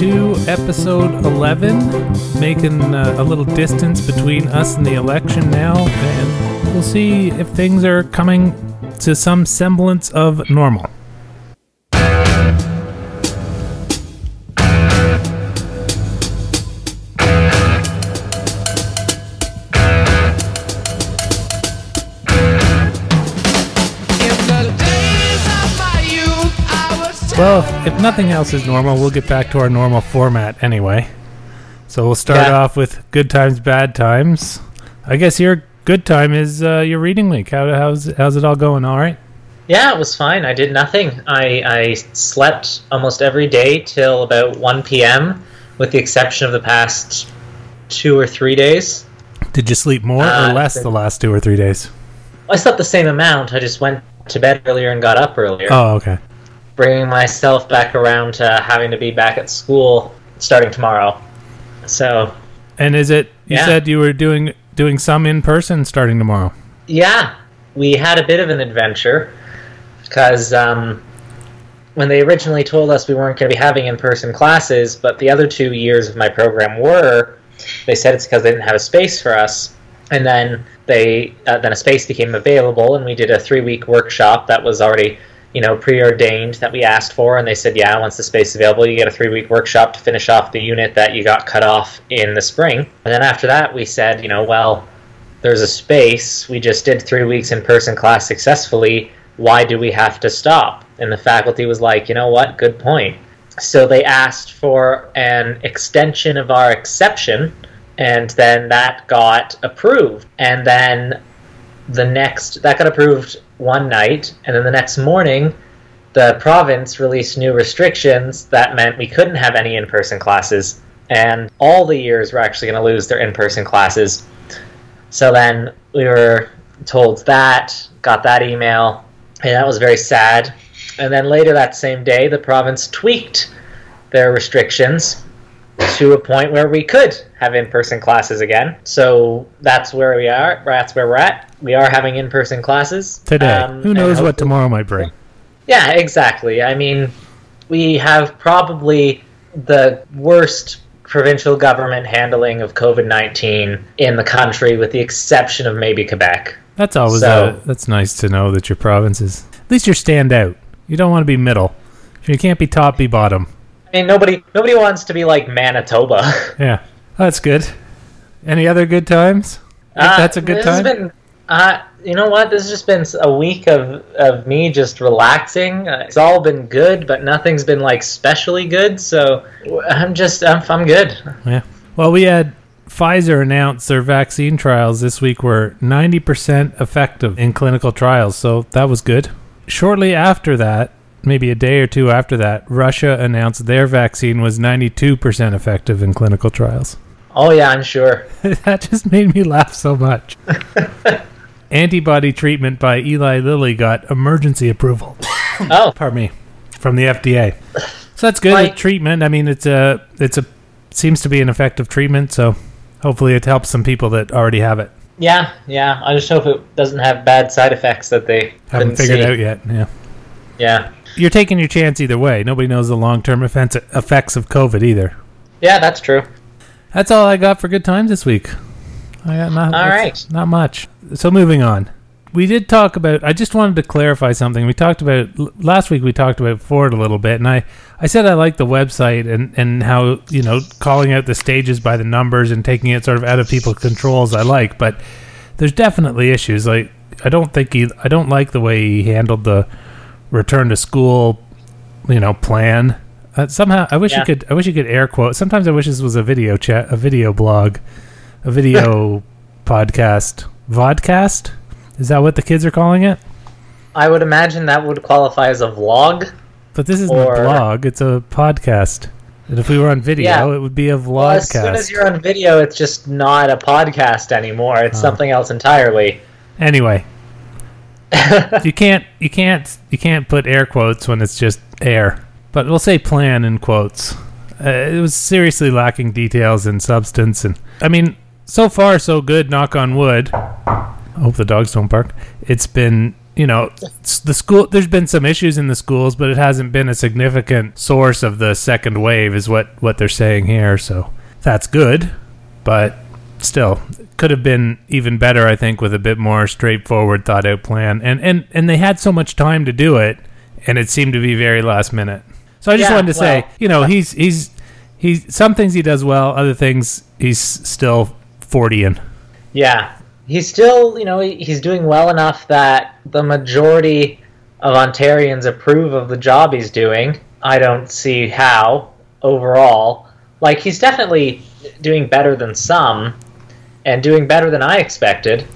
to episode 11. Making uh, a little distance between us and the election now, and we'll see if things are coming to some semblance of normal. Well, if nothing else is normal, we'll get back to our normal format anyway. So we'll start Yeah. off with good times, bad times. I guess your good time is uh, your reading week. How, how's how's it all going? All right. Yeah, it was fine. I did nothing. I, I slept almost every day till about 1 p.m., with the exception of the past two or three days. Did you sleep more Uh, or less the- the last two or three days? I slept the same amount. I just went to bed earlier and got up earlier, Oh, okay. Bringing myself back around to having to be back at school starting tomorrow. So, And is it? You Yeah. said you were doing doing some in person starting tomorrow. yeah, we had a bit of an adventure because um, when they originally told us we weren't going to be having in-person classes, but the other two years of my program were, they said it's because they didn't have a space for us, and then they uh, then a space became available, and we did a three-week workshop that was already you know preordained that we asked for, and they said yeah, once the space is available, you get a three-week workshop to finish off the unit that you got cut off in the spring, and then after that we said you know well there's a space. We just did three weeks in person class successfully. Why do we have to stop? And the faculty was like, you know what? Good point. So they asked for an extension of our exception, and then that got approved. And then the next, that got approved one night, and then the next morning, the province released new restrictions that meant we couldn't have any in person classes, and all the years were actually going to lose their in person classes. So then we were told that, got that email, and that was very sad. And then later that same day, the province tweaked their restrictions to a point where we could have in-person classes again. So that's where we are. That's where we're at. We are having in-person classes Today. Um, Who knows what tomorrow might bring? yeah, exactly. I mean, we have probably the worst provincial government handling of COVID 19 in the country, with the exception of maybe Quebec. That's always So- uh, that's nice to know that your province is at least you stand out. You don't want to be middle. You can't be top, be bottom. I mean, nobody nobody wants to be like Manitoba. Yeah, that's good. Any other good times? Uh, that's a good time. Been, uh, you know what? This has just been a week of, of me just relaxing. Uh, it's all been good, but nothing's been like specially good. So I'm just I'm, I'm good. Yeah. Well, we had Pfizer announce their vaccine trials this week were 90% effective in clinical trials, so that was good. Shortly after that, maybe a day or two after that, Russia announced their vaccine was 92% effective in clinical trials. Oh yeah, I'm sure. that just made me laugh so much. Antibody treatment by Eli Lilly got emergency approval. Oh, Pardon me, from the FDA. So that's good. Like- treatment. I mean, it's a it's a seems to be an effective treatment. So hopefully, it helps some people that already have it. yeah, yeah. I just hope it doesn't have bad side effects that they Haven't couldn't figured see. out yet. Yeah, Yeah, you're taking your chance either way. Nobody knows the long term effects of COVID either. yeah, that's true. That's all I got for good times this week. I got not, All right. not much. So moving on. We did talk about. I just wanted to clarify something. We talked about last week. We talked about Ford a little bit, and I, I said I like the website and and how you know calling out the stages by the numbers and taking it sort of out of people's controls. I like, but there's definitely issues. Like I don't think he. I don't like the way he handled the return to school, you know, plan. Uh, somehow, I wish you could. I wish you could air quote. Sometimes I wish this was a video chat, a video blog, a video podcast, vodcast. Is that what the kids are calling it? I would imagine that would qualify as a vlog. But this isn't Or- a blog; it's a podcast. And if we were on video, Yeah. it would be a Well, as soon as you're on video, it's just not a podcast anymore. It's Oh. something else entirely. Anyway, you can't you can't you can't put air quotes when it's just air. But we'll say plan in quotes. Uh, it was seriously lacking details and substance, and I mean, so far so good. Knock on wood. I hope the dogs don't bark. It's been you know, the school. There's been some issues in the schools, but it hasn't been a significant source of the second wave, is what what they're saying here. So that's good, but still, could have been even better. I think with a bit more straightforward, thought out plan, and and and they had so much time to do it, and it seemed to be very last minute. So I just Yeah, wanted to say, you know, he's he's he's some things he does well, other things he's still fortyin. Yeah, he's still, you know, he's doing well enough that the majority of Ontarians approve of the job he's doing. I don't see how overall. Like he's definitely doing better than some, and doing better than I expected.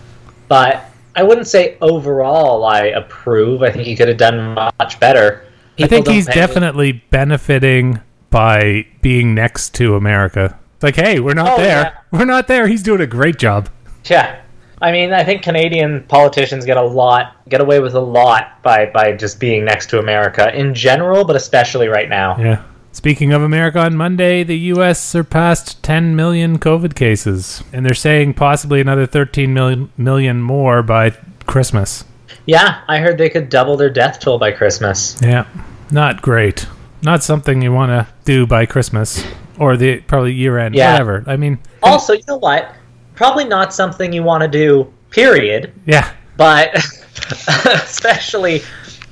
But I wouldn't say overall I approve. I think he could have done much better. I think he's definitely benefiting by being next to America. It's like, hey, we're not Oh, there. yeah. We're not there. He's doing a great job. Yeah. I mean, I think Canadian politicians get a lot, get away with a lot by, by just being next to America in general, but especially right now. Yeah. Speaking of America, on Monday, the U.S. surpassed 10 million COVID cases, and they're saying possibly another 13 million, million more by Christmas. Yeah, I heard they could double their death toll by Christmas. Yeah, not great. Not something you want to do by Christmas or the probably year end. Yeah. Whatever. I mean, Also, you know what? Probably not something you want to do, period, yeah, but especially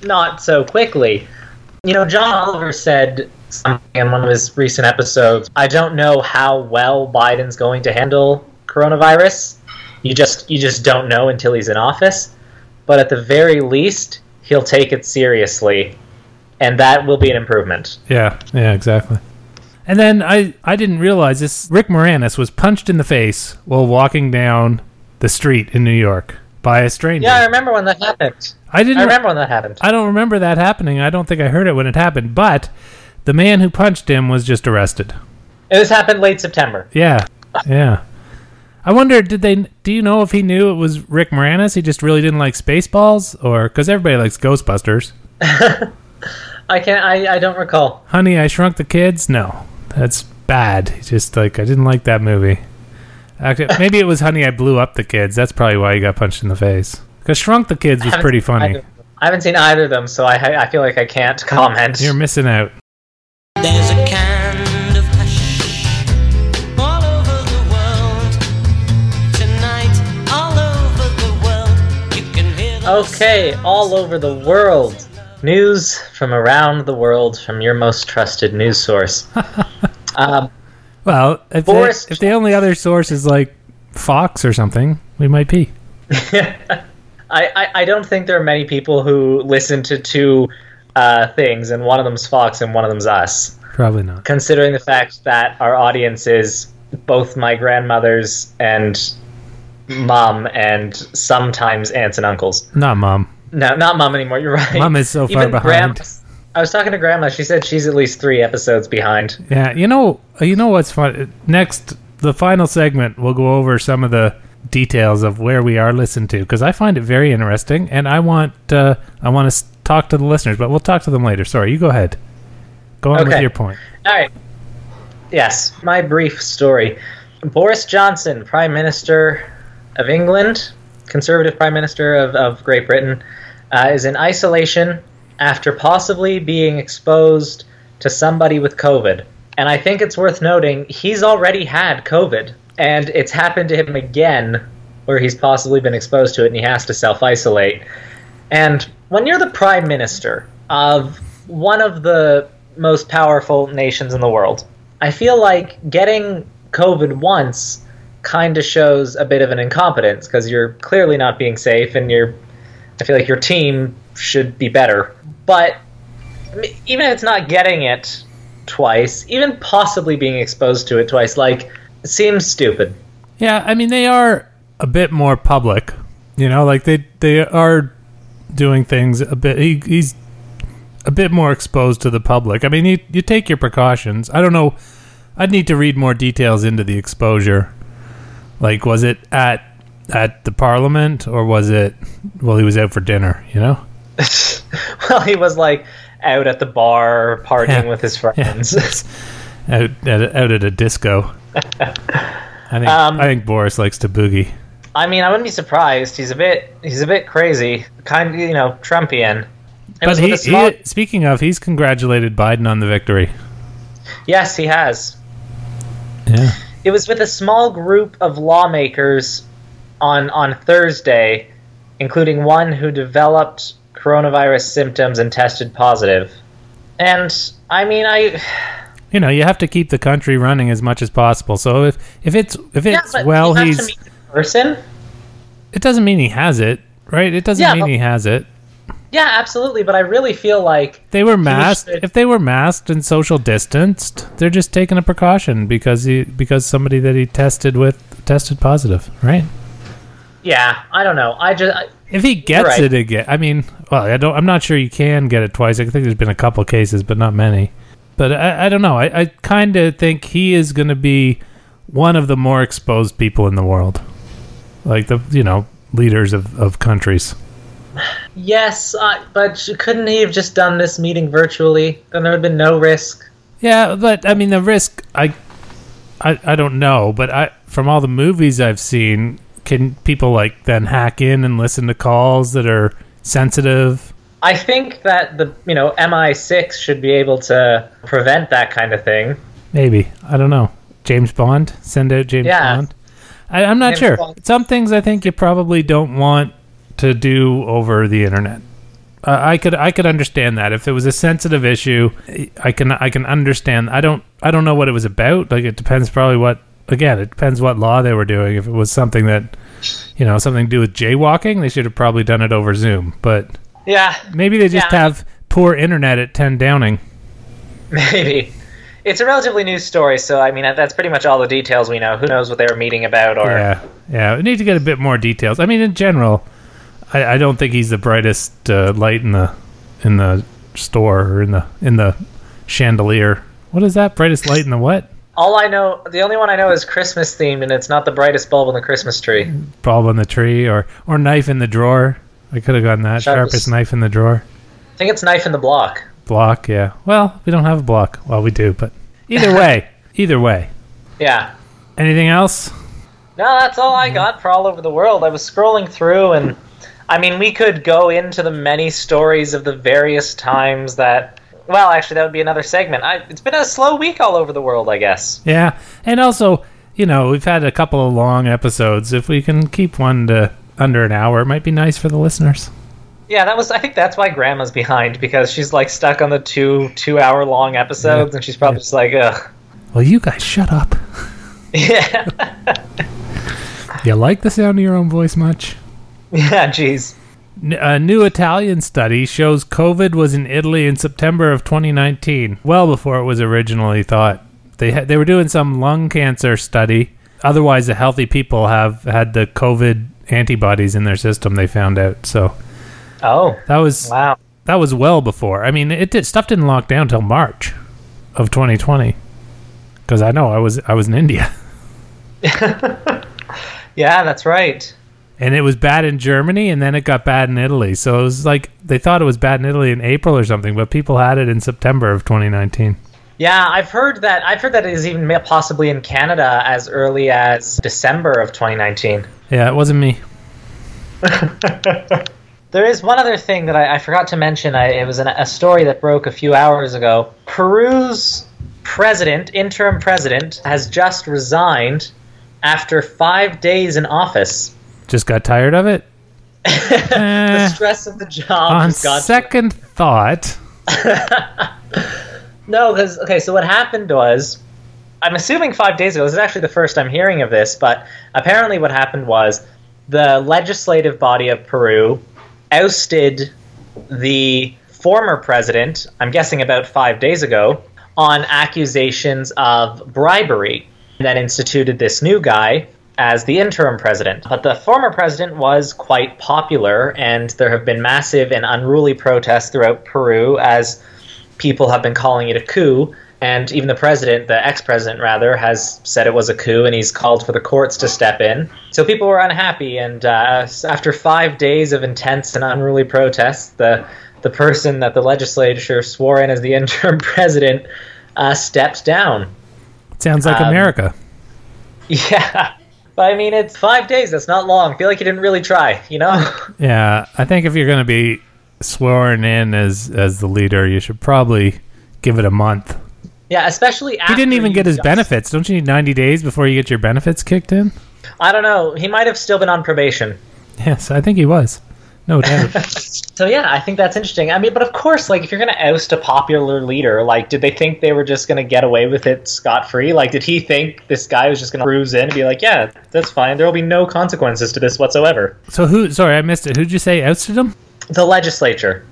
not so quickly. You know, John Oliver said something in one of his recent episodes. I don't know how well Biden's going to handle coronavirus. You just you just don't know until he's in office. But at the very least, he'll take it seriously, and that will be an improvement. yeah, yeah, exactly. And then I, I didn't realize this. Rick Moranis was punched in the face while walking down the street in New York by a stranger. Yeah, I remember when that happened. I didn't. I remember when that happened. I don't remember that happening. I don't think I heard it when it happened. But the man who punched him was just arrested. This happened late September. Yeah, yeah. I wonder, did they? Do you know if he knew it was Rick Moranis? He just really didn't like Spaceballs, or because everybody likes Ghostbusters. I can't. I, I don't recall. Honey, I Shrunk the Kids. No, that's bad. It's just like I didn't like that movie. Actually, maybe it was Honey, I Blew Up the Kids. That's probably why he got punched in the face. Because Shrunk the Kids was pretty funny. either- I haven't seen either of them, so I I feel like I can't comment. You're missing out. There's a kind of hush all over the world. Tonight, all over the world, you can hear the Okay, all over the world. News from around the world from your most trusted news source. um, Well, if, they, Boris if the only other source is like Fox or something, we might be. I, I, I don't think there are many people who listen to two uh, things, and one of them's Fox and one of them's us. Probably not. Considering the fact that our audience is both my grandmothers and mom, and sometimes aunts and uncles. Not mom. No, not mom anymore. You're right. Mom is so far Even behind. Grandma, I was talking to grandma. She said she's at least three episodes behind. Yeah, you know, you know what's fun? Next, the final segment, we'll go over some of the details of where we are listened to because I find it very interesting, and I want uh, I want to talk to the listeners, but we'll talk to them later. Sorry, you go ahead. Go on with your point. All right. Yes, my brief story. Boris Johnson, Prime Minister of England, Conservative Prime Minister of, of Great Britain, uh, is in isolation after possibly being exposed to somebody with COVID. And I think it's worth noting he's already had COVID, and it's happened to him again where he's possibly been exposed to it and he has to self isolate. And when you're the prime minister of one of the most powerful nations in the world, I feel like getting COVID once kind of shows a bit of an incompetence because you're clearly not being safe and you're I feel like your team should be better. But even if it's not getting it twice, even possibly being exposed to it twice, like it seems stupid. Yeah, I mean they are a bit more public, you know, like they they are doing things a bit. He, he's a bit more exposed to the public. I mean, you you take your precautions. I don't know. I'd need to read more details into the exposure. Like, was it at at the Parliament or was it? Well, he was out for dinner. You know. well, he was like out at the bar partying Yeah. with his Yeah. friends. out at a, out at a disco. I think Um, I think Boris likes to boogie. I mean, I wouldn't be surprised. He's a bit he's a bit crazy, kind of you know Trumpian. It But he, small- he, speaking of, he's congratulated Biden on the victory. yes, he has. Yeah. It was with a small group of lawmakers on on Thursday, including one who developed coronavirus symptoms and tested positive. And I mean, I You know, you have to keep the country running as much as possible. So if if it's if it's but well, he's to meet the person. it doesn't mean he has it, right? It doesn't Yeah, mean he has it. Yeah, absolutely. But I really feel like They were masked. should- If they were masked and social distanced, they're just taking a precaution because he because somebody that he tested with tested positive, right? yeah, I don't know. I just I, If he gets right. it again, I mean, well, I don't. I'm not sure you can get it twice. I think there's been a couple cases, but not many. But I, I don't know. I, I kind of think he is going to be one of the more exposed people in the world, like the you know leaders of, of countries. Yes, uh, but couldn't he have just done this meeting virtually? Then there would have been no risk. Yeah, but I mean the risk. I, I, I don't know, but I from all the movies I've seen, can people like then hack in and listen to calls that are sensitive? I think that the you know MI6 should be able to prevent that kind of thing. Maybe I don't know. James Bond, send out James Yeah. Bond. I, I'm not James sure. Bond. Some things I think you probably don't want to do over the internet. Uh, I could I could understand that if it was a sensitive issue, I can I can understand. I don't I don't know what it was about. Like it depends probably what again it depends what law they were doing. If it was something that you know something to do with jaywalking, they should have probably done it over Zoom. But Yeah, maybe they just Yeah. have poor internet at 10 Downing. maybe. It's a relatively new story, so I mean that's pretty much all the details we know. Who knows what they were meeting about? Or Yeah, yeah. We need to get a bit more details. I mean, in general, I, I don't think he's the brightest uh, light in the in the store or in the in the chandelier. What is that? Brightest light in the what? all I know, the only one I know is Christmas themed, and it's not the brightest bulb on the Christmas tree. Bulb on the tree or or knife in the drawer. I could have gotten that Sharpest- sharpest knife in the drawer. I think it's knife in the block. Block, yeah. Well, we don't have a block. Well, we do, but either way, either way. Yeah. Anything else? No, that's all I got for all over the world. I was scrolling through, and I mean, we could go into the many stories of the various times that. Well, actually, that would be another segment. I, it's been a slow week all over the world, I guess. Yeah, and also, you know, we've had a couple of long episodes. If we can keep one to under an hour, it might be nice for the listeners. Yeah, that was. I think that's why Grandma's behind because she's like stuck on the two two-hour long episodes, and she's probably just like, ugh. Well, you guys shut up. Yeah, You like the sound of your own voice much? yeah. Jeez. A new Italian study shows COVID was in Italy in September of 2019, well before it was originally thought. They they were doing some lung cancer study. Otherwise, the healthy people have had the COVID antibodies in their system. They found out. So Oh, that was wow. that was well before. I mean, it did, stuff didn't lock down until March of 2020. Because I know I was I was in India, Yeah, that's right. And it was bad in Germany, and then it got bad in Italy. So it was like they thought it was bad in Italy in April or something, but people had it in September of 2019. Yeah, I've heard that. I've heard that it is even possibly in Canada as early as December of 2019. Yeah, it wasn't me. There is one other thing that I, I forgot to mention. I, it was an, a story that broke a few hours ago. Peru's president, interim president, has just resigned after five days in office. Just got tired of it. the Eh, stress of the job on just got to second thought, No, because okay. So what happened was, I'm assuming five days ago. This is actually the first I'm hearing of this, but apparently what happened was the legislative body of Peru ousted the former president. I'm guessing about five days ago on accusations of bribery. And then instituted this new guy as the interim president. But the former president was quite popular, and there have been massive and unruly protests throughout Peru as people have been calling it a coup. And even the president, the ex president rather, has said it was a coup and he's called for the courts to step in. So people were unhappy. And uh, after five days of intense and unruly protests, the, the person that the legislature swore in as the interim president uh, stepped down. sounds like Um, America. Yeah. But I mean, it's five days. That's not long. I feel like you didn't really try, you know? Yeah, I think if you're going to be sworn in as as the leader, you should probably give it a month. yeah, especially after He didn't even get his just- benefits. Don't you need 90 days before you get your benefits kicked in? I don't know. He might have still been on probation. Yes, I think he was. No doubt. So yeah, I think that's interesting. I mean, but of course, like if you're gonna oust a popular leader, like did they think they were just gonna get away with it scot free? Like did he think this guy was just gonna cruise in and be like, yeah, that's fine. There will be no consequences to this whatsoever. so who? Sorry, I missed it. Who'd you say ousted him? The legislature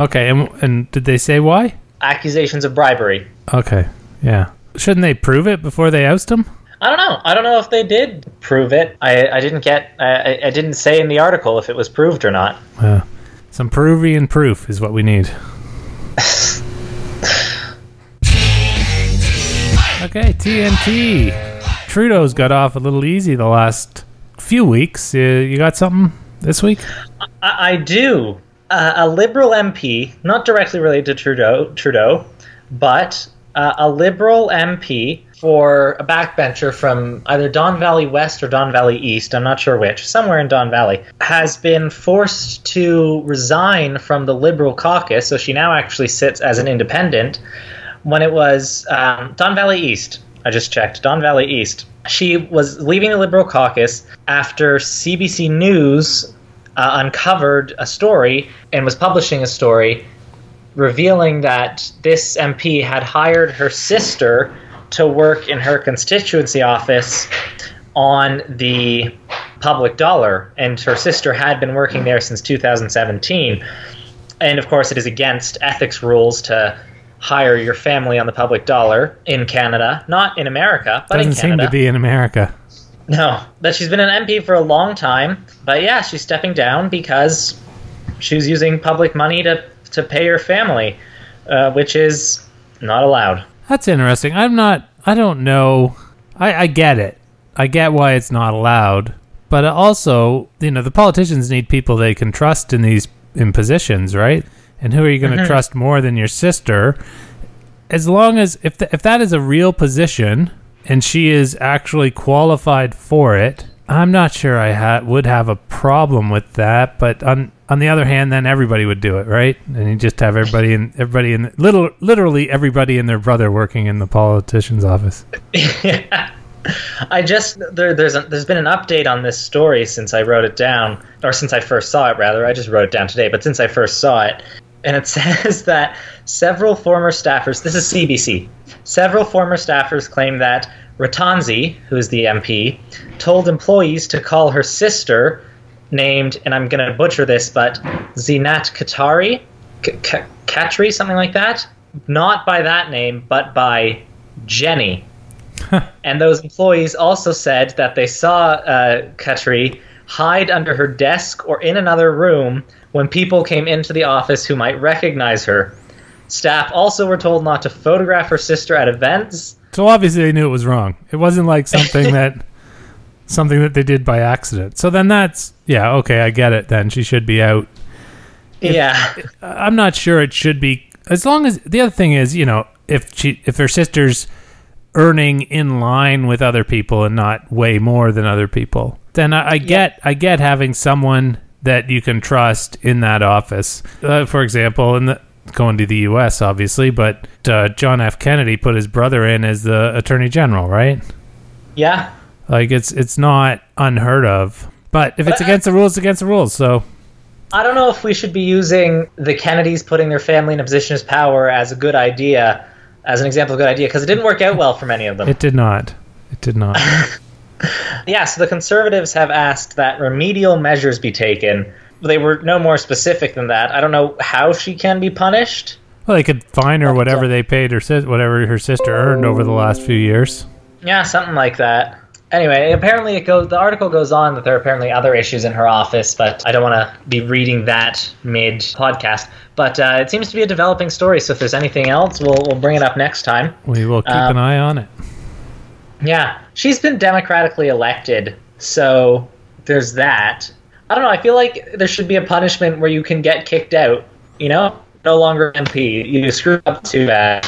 Okay, and and did they say why? accusations of bribery. Okay, yeah. Shouldn't they prove it before they oust him? I don't know. I don't know if they did prove it. I, I didn't get. I, I didn't say in the article if it was proved or not. Uh, some Peruvian proof is what we need. okay, TNT. Trudeau's got off a little easy the last few weeks. Uh, you got something this week? I, I do. Uh, a Liberal MP, not directly related to Trudeau, Trudeau, but uh, a Liberal MP for a backbencher from either Don Valley West or Don Valley East, I'm not sure which, somewhere in Don Valley, has been forced to resign from the Liberal caucus. So she now actually sits as an independent. When it was um, Don Valley East, I just checked, Don Valley East. She was leaving the Liberal caucus after CBC News uh, uncovered a story and was publishing a story revealing that this MP had hired her sister to work in her constituency office on the public dollar, and her sister had been working there since 2017. And of course, it is against ethics rules to hire your family on the public dollar in Canada, not in America, but Doesn't in seem to be in America. No, but she's been an MP for a long time. But yeah, she's stepping down because she's using public money to to pay her family, uh, which is not allowed. That's interesting. I'm not. I don't know. I, I get it. I get why it's not allowed. But also, you know, the politicians need people they can trust in these in positions, right? And who are you going to mm-hmm. trust more than your sister? As long as if th- if that is a real position and she is actually qualified for it, I'm not sure I ha- would have a problem with that. But on on the other hand, then everybody would do it, right? And you just have everybody and everybody in little literally everybody and their brother working in the politician's office. yeah. I just there, there's a, there's been an update on this story since I wrote it down, or since I first saw it. Rather, I just wrote it down today. But since I first saw it, and it says that several former staffers. This is CBC. Several former staffers claim that Ratansi, who is the MP, told employees to call her sister, named, and I'm going to butcher this, but Zinat Katari, Katri, something like that. Not by that name, but by Jenny. And those employees also said that they saw uh, Khatri hide under her desk or in another room when people came into the office who might recognize her. Staff also were told not to photograph her sister at events. So obviously they knew it was wrong. It wasn't like something that something that they did by accident. So then that's yeah, okay, I get it then. She should be out. yeah. I'm not sure it should be as long as the other thing is, you know, if she if her sister's earning in line with other people and not way more than other people, then I, I get I get having someone that you can trust in that office. Uh, for example, in the going to the U.S. obviously, but uh, John F. Kennedy put his brother in as the Attorney General, right? Yeah. Like it's it's not unheard of. But if it's But I- against the rules, it's against the rules. So I don't know if we should be using the Kennedys putting their family in a position of power as a good idea, as an example of a good idea, because it didn't work out well for many of them. it did not. It did not. Yeah, so the conservatives have asked that remedial measures be taken. They were no more specific than that. I don't know how she can be punished. Well, they could fine her whatever they paid her sis- whatever her sister earned over the last few years. Yeah, something like that. Anyway, apparently it goes. The article goes on that there are apparently other issues in her office, but I don't want to be reading that mid podcast. But uh, it seems to be a developing story. So if there's anything else, we'll we'll bring it up next time. We will keep Um, an eye on it. Yeah, she's been democratically elected, so there's that. I don't know. I feel like there should be a punishment where you can get kicked out. You know, no longer MP. You screw up too bad.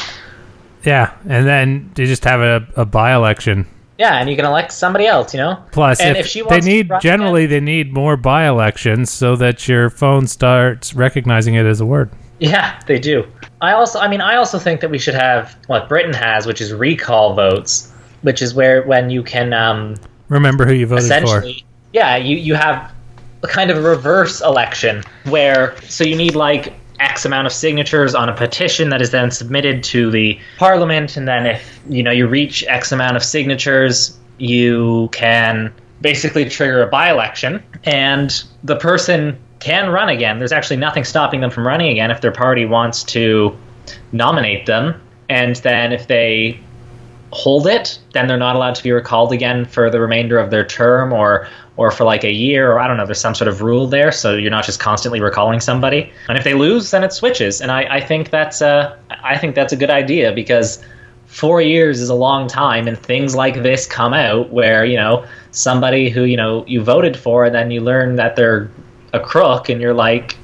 Yeah, and then they just have a, a by election Yeah, and you can elect somebody else. You know. Plus, And if, if she they need generally they need more by-elections so that your phone starts recognizing it as a word. Yeah, they do. I also, I mean, I also think that we should have what Britain has, which is recall votes, which is where when you can um, Remember who you voted for. yeah, you you have a kind of a reverse election where so you need like X amount of signatures on a petition that is then submitted to the parliament, and then if you know you reach X amount of signatures, you can basically trigger a by-election, and the person can run again. There's actually nothing stopping them from running again if their party wants to nominate them, and then if they hold it, then they're not allowed to be recalled again for the remainder of their term or or for like a year or I don't know, there's some sort of rule there, so you're not just constantly recalling somebody. And if they lose, then it switches. And I, I think that's a I think that's a good idea because four years is a long time and things like this come out where, you know, somebody who, you know, you voted for and then you learn that they're a crook and you're like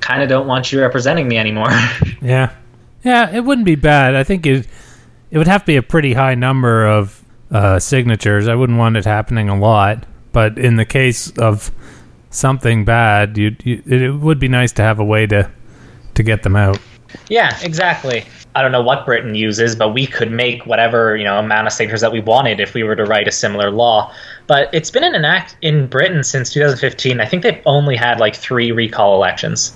kinda don't want you representing me anymore. Yeah, yeah, it wouldn't be bad. I think it it would have to be a pretty high number of uh, signatures. I wouldn't want it happening a lot, but in the case of something bad, you, you it, would be nice to have a way to to get them out. Yeah, exactly. I don't know what Britain uses, but we could make whatever you know amount of signatures that we wanted if we were to write a similar law. But it's been in an act in Britain since 2015. I think they've only had like three recall elections.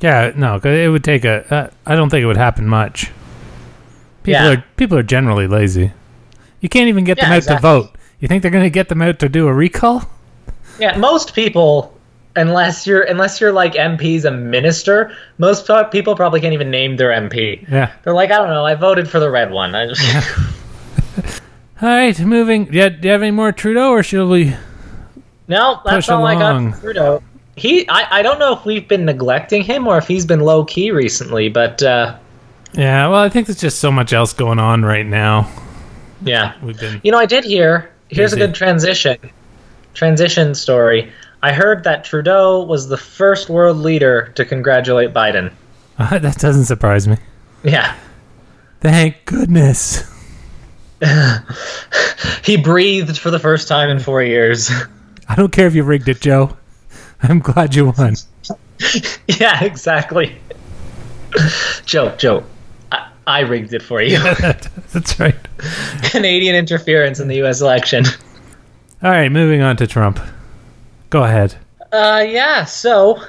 Yeah, no, it would take a. Uh, I don't think it would happen much. People Yeah. are people are generally lazy. You can't even get them out exactly. to vote. You think they're going to get them out to do a recall? Yeah, most people, unless you're unless you're like MP's a minister, most people probably can't even name their MP. Yeah. They're like, I don't know, I voted for the red one. I just, All right, moving. Yeah, do you have any more Trudeau, or should we? no, that's all I got from Trudeau. He, I, I don't know if we've been neglecting him or if he's been low key recently, but uh, Yeah, well, I think there's just so much else going on right now. yeah. We've been. You know, I did hear. Here's a good transition. Transition story. I heard that Trudeau was the first world leader to congratulate Biden. that doesn't surprise me. Yeah. Thank goodness. He breathed for the first time in four years. I don't care if you rigged it, Joe. I'm glad you won. yeah, exactly. Joe, Joe, I, rigged it for you. That's right. Canadian interference in the U.S. election. All right, moving on to Trump. Go ahead. Uh, yeah. So,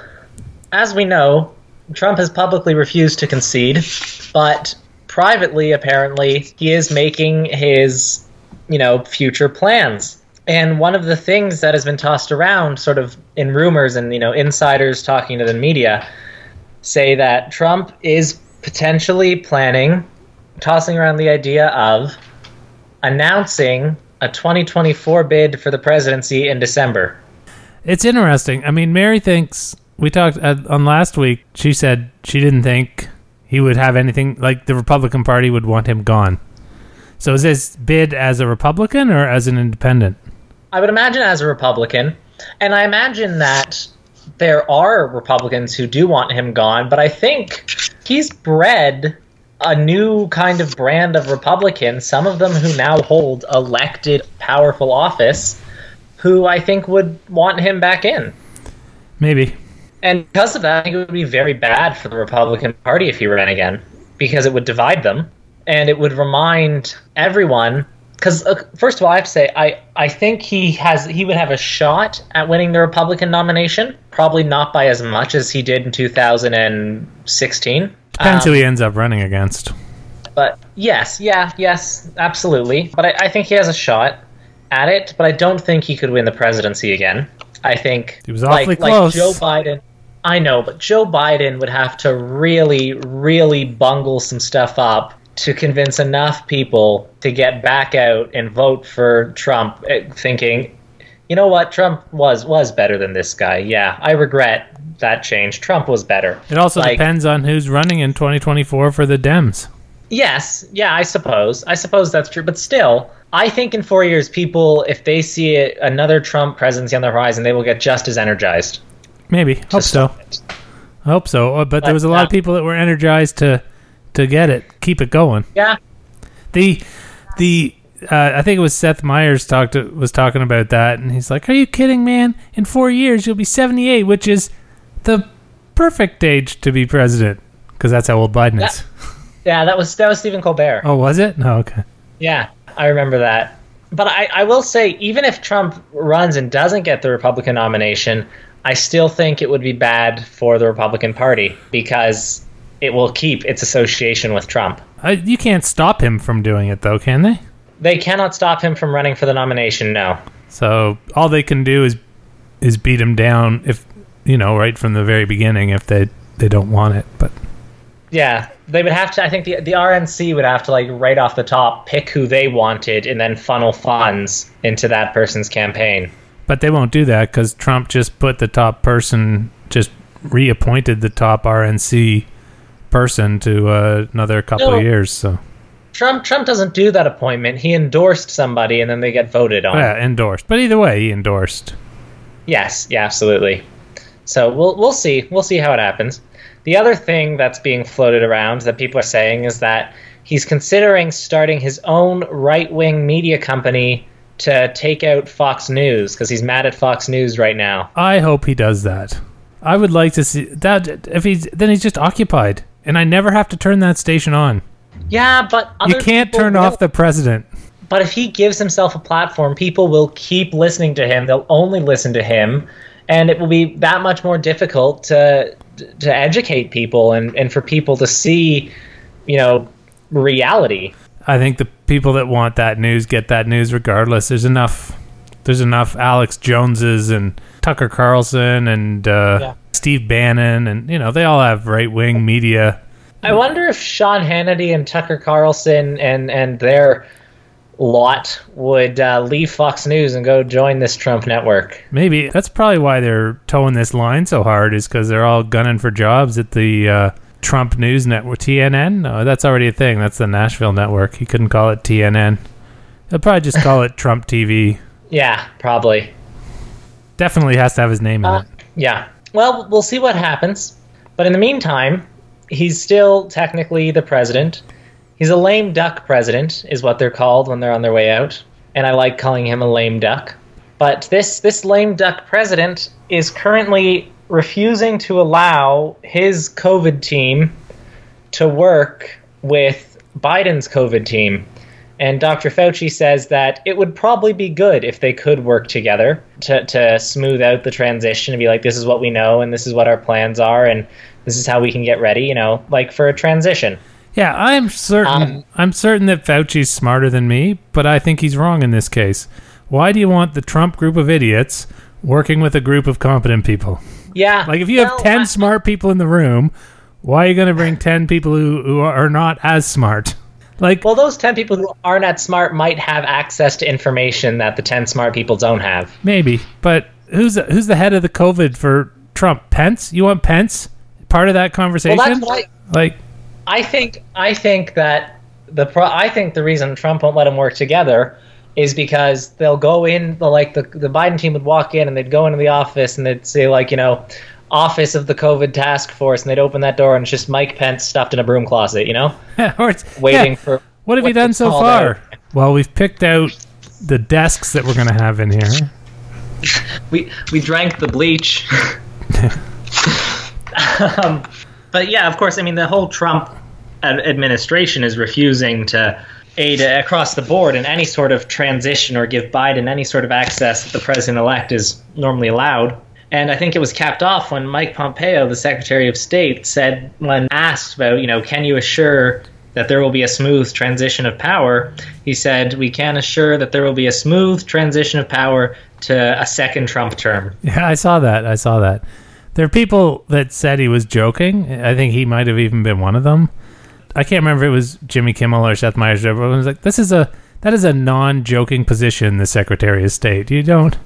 as we know, Trump has publicly refused to concede, but privately, apparently, he is making his, you know, future plans. And one of the things that has been tossed around, sort of in rumors and you know insiders talking to the media, say that Trump is potentially planning, tossing around the idea of announcing a 2024 bid for the presidency in December. It's interesting. I mean, Mary thinks we talked uh, on last week. She said she didn't think he would have anything like the Republican Party would want him gone. So is this bid as a Republican or as an independent? I would imagine as a Republican, and I imagine that there are Republicans who do want him gone, but I think he's bred a new kind of brand of Republican, some of them who now hold elected powerful office, who I think would want him back in. Maybe. And because of that, I think it would be very bad for the Republican Party if he ran again, because it would divide them, and it would remind everyone. Because uh, first of all, I have to say, I, I think he has he would have a shot at winning the Republican nomination, probably not by as much as he did in 2016. Depends Um, who he ends up running against. but yes, yeah, yes, absolutely. But I, I think he has a shot at it. But I don't think he could win the presidency again. I think He was awfully like, close. Like Joe Biden. I know, but Joe Biden would have to really, really bungle some stuff up to convince enough people to get back out and vote for Trump, eh, thinking, you know what, Trump was was better than this guy. Yeah, I regret that change. Trump was better. It also like- depends on who's running in 2024 for the Dems. Yes, yeah, I suppose. I suppose that's true, but still, I think in four years, people, if they see it, another Trump presidency on the horizon, they will get just as energized. Maybe. Hope so. it. I hope so. Uh, But there was a lot of uh, people that were energized to to get it, keep it going. Yeah, The the uh, I think it was Seth Meyers talked was talking about that, and he's like, "Are you kidding, man? In four years, you'll be 78, which is the perfect age to be president, because that's how old Biden is." Yeah, that was that was Stephen Colbert. Oh, was it? No, okay. Yeah, I remember that. But I, I will say, even if Trump runs and doesn't get the Republican nomination, I still think it would be bad for the Republican Party because it will keep its association with Trump. I, you can't stop him from doing it, though, can they? They cannot stop him from running for the nomination, no. So all they can do is is beat him down if you know right from the very beginning if they they don't want it. But Yeah, they would have to. I think the the RNC would have to like right off the top pick who they wanted and then funnel funds into that person's campaign. but they won't do that because Trump just put the top person just reappointed the top RNC person to uh, another couple No. of years. So Trump Trump doesn't do that appointment. He endorsed somebody and then they get voted on. yeah, endorsed. But either way, he endorsed. Yes, yeah, absolutely. So we'll we'll see. We'll see how it happens. The other thing that's being floated around that people are saying is that he's considering starting his own right-wing media company to take out Fox News because he's mad at Fox News right now. I hope he does that. I would like to see that. If he's then he's just occupied, and I never have to turn that station on. Yeah, but You can't turn will. off the president. But if he gives himself a platform, people will keep listening to him. They'll only listen to him, and it will be that much more difficult to to educate people and and for people to see, you know, reality. I think the people that want that news get that news regardless. There's enough. There's enough Alex Joneses and Tucker Carlson and uh, Yeah. Steve Bannon and you know they all have right wing media. I wonder if Sean Hannity and Tucker Carlson and and their lot would uh, leave Fox News and go join this Trump network. Maybe that's probably why they're toeing this line so hard is because they're all gunning for jobs at the uh, Trump News Network. TNN? No, that's already a thing. That's the Nashville network. He couldn't call it TNN. They'll probably just call it Trump TV. Yeah, probably. Definitely has to have his name in Uh, it. yeah. Well, we'll see what happens. But in the meantime, he's still technically the president. He's a lame duck president, is what they're called when they're on their way out. And I like calling him a lame duck. But this this lame duck president is currently refusing to allow his COVID team to work with Biden's COVID team. And Dr. Fauci says that it would probably be good if they could work together to, to smooth out the transition and be like, this is what we know and this is what our plans are and this is how we can get ready, you know, like for a transition. Yeah, I'm certain. Um, I'm certain that Fauci's smarter than me, but I think he's wrong in this case. Why do you want the Trump group of idiots working with a group of competent people? Yeah. Like, if you have ten I- smart people in the room, why are you going to bring ten people who, who are not as smart? Like, Well, those 10 people who aren't that smart might have access to information that the 10 smart people don't have. maybe, but who's the, who's the head of the COVID for Trump? Pence? You want Pence part of that conversation? Well, that's I, like, I think I think that the pro- I think the reason Trump won't let them work together is because they'll go in the like the the Biden team would walk in and they'd go into the office and they'd say like you know office of the COVID task force and they'd open that door and it's just Mike Pence stuffed in a broom closet you know or it's- waiting yeah. for What have you done so far? out? Well, we've picked out the desks that we're going to have in here. we we drank the bleach. um, but yeah, of course, I mean the whole Trump administration is refusing to aid across the board in any sort of transition or give Biden any sort of access that the president elect is normally allowed. And I think it was capped off when Mike Pompeo, the Secretary of State, said when asked about, you know, can you assure that there will be a smooth transition of power, he said, we can assure that there will be a smooth transition of power to a second Trump term. Yeah, I saw that. I saw that. There are people that said he was joking. I think he might have even been one of them. I can't remember if it was Jimmy Kimmel or Seth Meyers. Everyone was like, "This is a that is a non-joking position." The Secretary of State. You don't.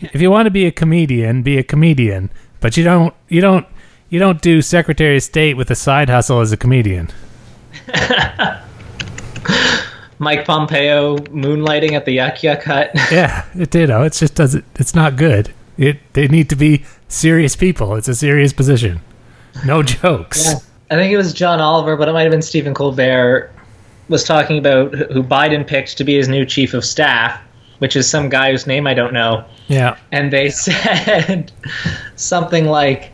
If you want to be a comedian, be a comedian. But you don't. You don't. You don't do Secretary of State with a side hustle as a comedian. Mike Pompeo moonlighting at the Yuck Yuck Hut. Yeah, it did. Oh, it just doesn't. It's not good. It. They need to be serious people. It's a serious position. No jokes. I think it was John Oliver, but it might have been Stephen Colbert. was talking about who Biden picked to be his new chief of staff, which is some guy whose name I don't know. Yeah. And they said something like,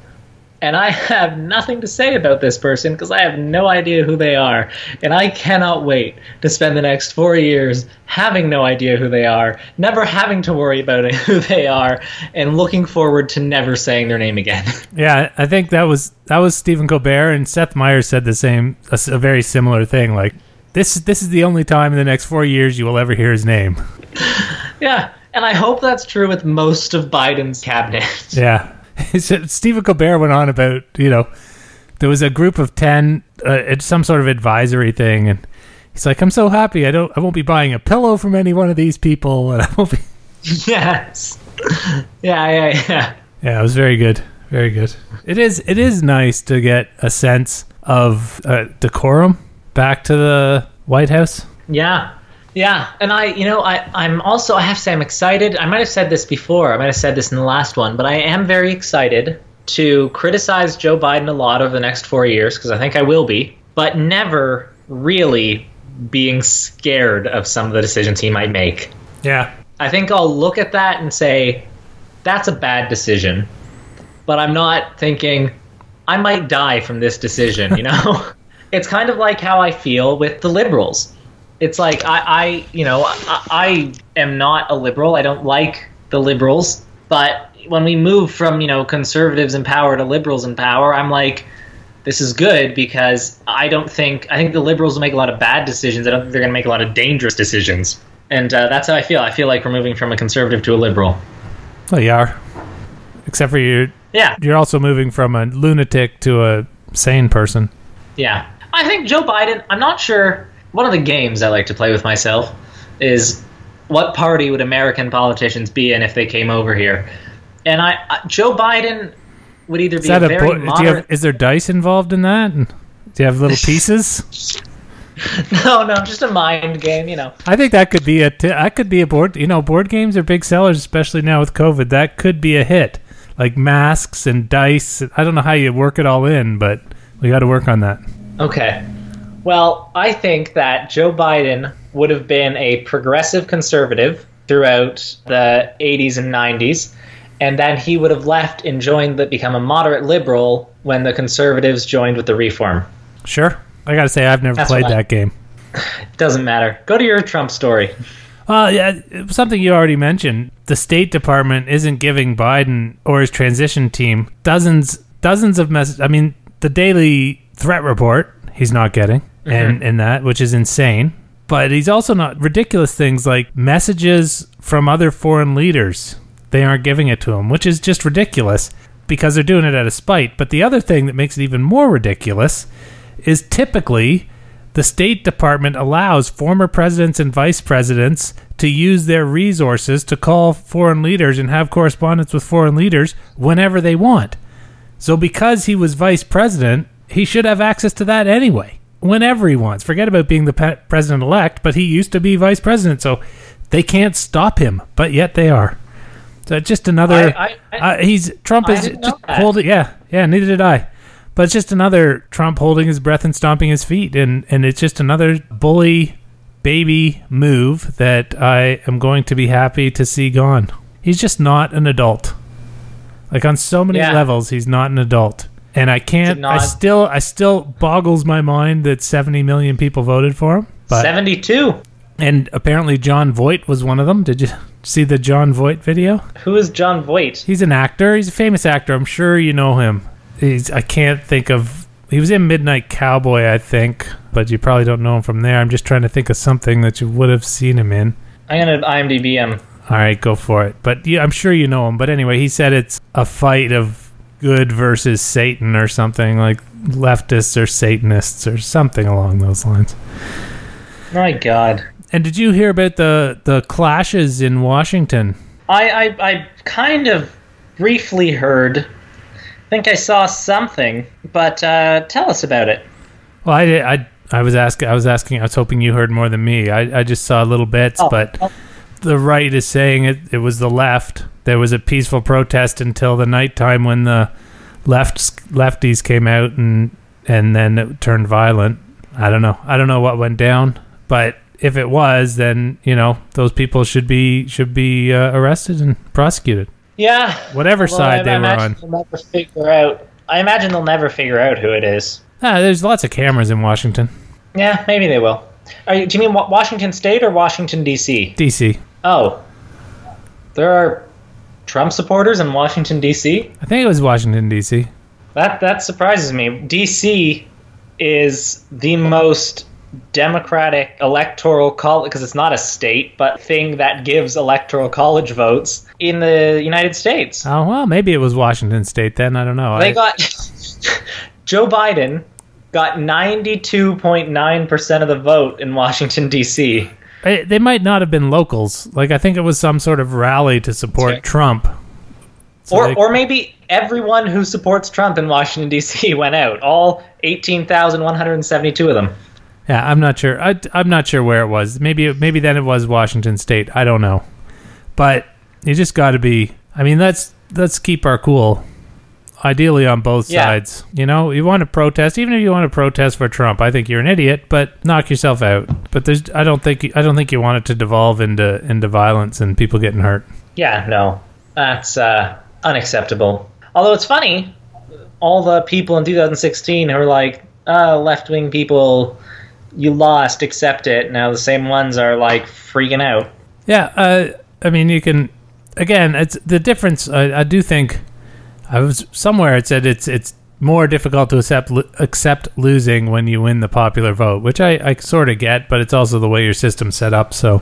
and I have nothing to say about this person because I have no idea who they are. And I cannot wait to spend the next four years having no idea who they are, never having to worry about who they are, and looking forward to never saying their name again. Yeah, I think that was that was Stephen Colbert and Seth Meyers said the same, a very similar thing. Like this, this is the only time in the next four years you will ever hear his name. yeah. And I hope that's true with most of Biden's cabinet. Yeah, He Stephen Colbert went on about you know there was a group of ten, uh, it's some sort of advisory thing, and he's like, "I'm so happy. I don't, I won't be buying a pillow from any one of these people, and I won't be." yes. Yeah, yeah, yeah. Yeah, it was very good, very good. It is, it is nice to get a sense of uh, decorum back to the White House. Yeah. Yeah. And I, you know, I, I'm also, I have to say, I'm excited. I might have said this before. I might have said this in the last one, but I am very excited to criticize Joe Biden a lot over the next four years, because I think I will be, but never really being scared of some of the decisions he might make. Yeah, I think I'll look at that and say, that's a bad decision. But I'm not thinking, I might die from this decision, you know? It's kind of like how I feel with the liberals. It's like, I, I you know, I, I am not a liberal. I don't like the liberals. But when we move from, you know, conservatives in power to liberals in power, I'm like, this is good because I don't think I think the liberals will make a lot of bad decisions. I don't think they're going to make a lot of dangerous decisions, and uh, that's how I feel. I feel like we're moving from a conservative to a liberal. well, you are. Except for you, Yeah, you're also moving from a lunatic to a sane person. yeah. I think Joe Biden. I'm not sure. One of the games I like to play with myself is what party would American politicians be in if they came over here? And I, I Joe Biden would either Is be that a a very bo- do you moderate. have, is there dice involved in that? Do you have little pieces? no, no, just a mind game. You know. I think that could be a t- that could be a board. You know, board games are big sellers, especially now with COVID. That could be a hit, like masks and dice. I don't know how you work it all in, but we got to work on that. Okay. Well, I think that Joe Biden would have been a progressive conservative throughout the 80s and 90s, and then he would have left and joined the become a moderate liberal when the conservatives joined with the reform. Sure, I got to say I've never That's played what I- that game. Doesn't matter. Go to your Trump story. Well, yeah, something you already mentioned. The State Department isn't giving Biden or his transition team dozens dozens of messages. I mean, the daily threat report he's not getting, mm-hmm. and in that which is insane. But he's also not ridiculous things like messages from other foreign leaders. They aren't giving it to him, which is just ridiculous because they're doing it out of spite. But the other thing that makes it even more ridiculous is typically the State Department allows former presidents and vice presidents to use their resources to call foreign leaders and have correspondence with foreign leaders whenever they want. So, because he was vice president, he should have access to that anyway, whenever he wants. Forget about being the pe- president elect, but he used to be vice president, so they can't stop him, but yet they are. So, it's just another. I- I- uh, he's Trump is just holding. Yeah, yeah. Neither did I. But it's just another Trump holding his breath and stomping his feet, and and it's just another bully baby move that I am going to be happy to see gone. He's just not an adult. Like on so many Yeah. levels, he's not an adult, and I can't. I still, I still boggles my mind that 70 million people voted for him. But 72. and apparently Jon Voight was one of them. Did you see the Jon Voight video? Who is Jon Voight? He's an actor. He's a famous actor. I'm sure you know him. He's I can't think of he was in Midnight Cowboy, I think, but you probably don't know him from there. I'm just trying to think of something that you would have seen him in. I'm to IMDb him. All right, go for it. But yeah, I'm sure you know him. But anyway, he said it's a fight of good versus Satan or something like leftists or Satanists or something along those lines. My God. And did you hear about the the clashes in Washington? I, I, I kind of briefly heard. I think I saw something, but uh, tell us about it. Well, I, I, I was asking. I was asking. I was hoping you heard more than me. I, I just saw little bits, Oh, but oh. The right is saying it. It was the left. There was a peaceful protest until the nighttime when the left lefties came out and and then it turned violent. I don't know. I don't know what went down, but if it was, then you know those people should be should be uh, arrested and prosecuted. Yeah. Whatever Well, side I, they I were on. They'll never figure out. I imagine they'll never figure out who it is. Ah, there's lots of cameras in Washington, Yeah, maybe they will. Are you, do you mean Washington State or Washington D.C.? D.C. Oh, there are Trump supporters in Washington D.C. I think it was Washington D.C. That that surprises me. D.C. is the most democratic electoral college because it's not a state, but thing that gives electoral college votes in the United States. Oh well, maybe it was Washington State then. I don't know. They I- got Joe Biden got 92.9% of the vote in Washington D.C. They, they might not have been locals. Like I think it was some sort of rally to support Okay. Trump. So or they- or maybe everyone who supports Trump in Washington D.C. went out. All 18,172 of them. yeah, I'm not sure. I, I'm not sure where it was. Maybe maybe then it was Washington State. I don't know. But you just got to be. I mean, let's let's keep our cool. Ideally, on both Yeah. sides. You know, you want to protest, even if you want to protest for Trump. I think you're an idiot, but knock yourself out. But there's, I don't think, I don't think you want it to devolve into into violence and people getting hurt. Yeah, no, that's uh, unacceptable. Although it's funny, all the people in 2016 who were like, uh, left wing people, you lost, accept it. Now the same ones are like freaking out. Yeah, uh, I mean, you can. Again, it's the difference. I, I do think I was somewhere. It said it's it's more difficult to accept accept losing when you win the popular vote, which I, I sort of get, but it's also the way your system's set up. So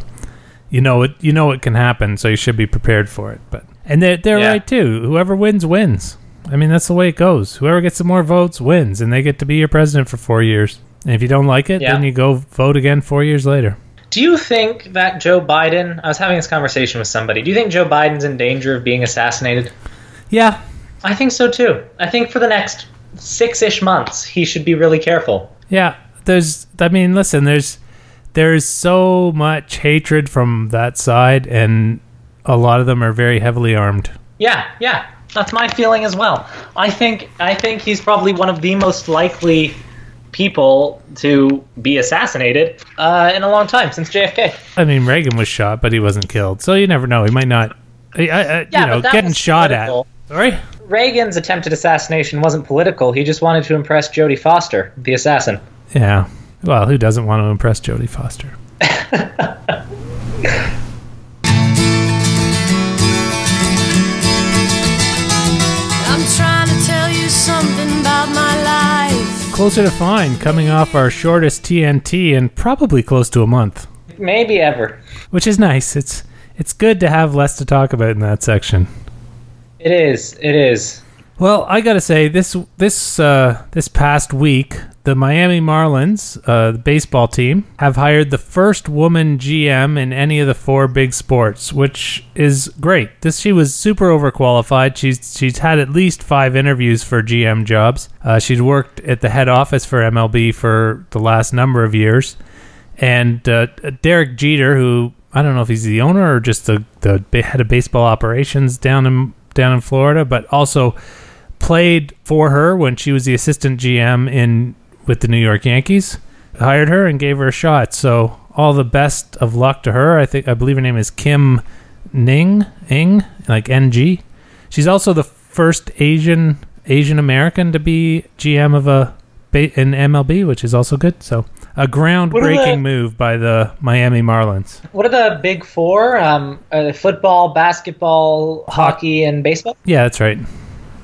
you know it you know it can happen, so you should be prepared for it. But and they're they're Yeah. right too. Whoever wins wins. I mean, that's the way it goes. Whoever gets the more votes wins, and they get to be your president for four years. And if you don't like it, Yeah. then you go vote again four years later. Do you think that Joe Biden? I was having this conversation with somebody. Do you think Joe Biden's in danger of being assassinated? Yeah, I think so too. I think for the next six-ish months, he should be really careful. Yeah, there's. I mean, listen. There's there's so much hatred from that side, and a lot of them are very heavily armed. Yeah, yeah, that's my feeling as well. I think I think he's probably one of the most likely people to be assassinated uh, in a long time since JFK. I mean, Reagan was shot, but he wasn't killed, so you never know. He might not. I, I, I- Yeah, you know, getting shot political. at. Sorry. Reagan's attempted assassination wasn't political. He just wanted to impress Jodie Foster, the assassin. Yeah. Well, who doesn't want to impress Jodie Foster? I'm trying to tell you something about my life. Closer to fine, coming off our shortest TNT in probably close to a month, Maybe ever. which is nice. It's it's good to have less to talk about in that section. It is. It is. Well, I gotta say this this uh, this past week, the Miami Marlins, uh, the baseball team, have hired the first woman GM in any of the four big sports, which is great. This she was super overqualified. She's she's had at least five interviews for GM jobs. Uh, she's worked at the head office for MLB for the last number of years, and uh, Derek Jeter, who I don't know if he's the owner or just the the head of baseball operations down in down in Florida, but also played for her when she was the assistant GM in with the New York Yankees. Hired her and gave her a shot. So all the best of luck to her. I think I believe her name is Kim Ning Ing, like NG. She's also the first Asian Asian American to be GM of a ba- in MLB, which is also good. So a groundbreaking the- move by the Miami Marlins. What are the big four? Um, football, basketball, hockey, and baseball. Yeah, that's right.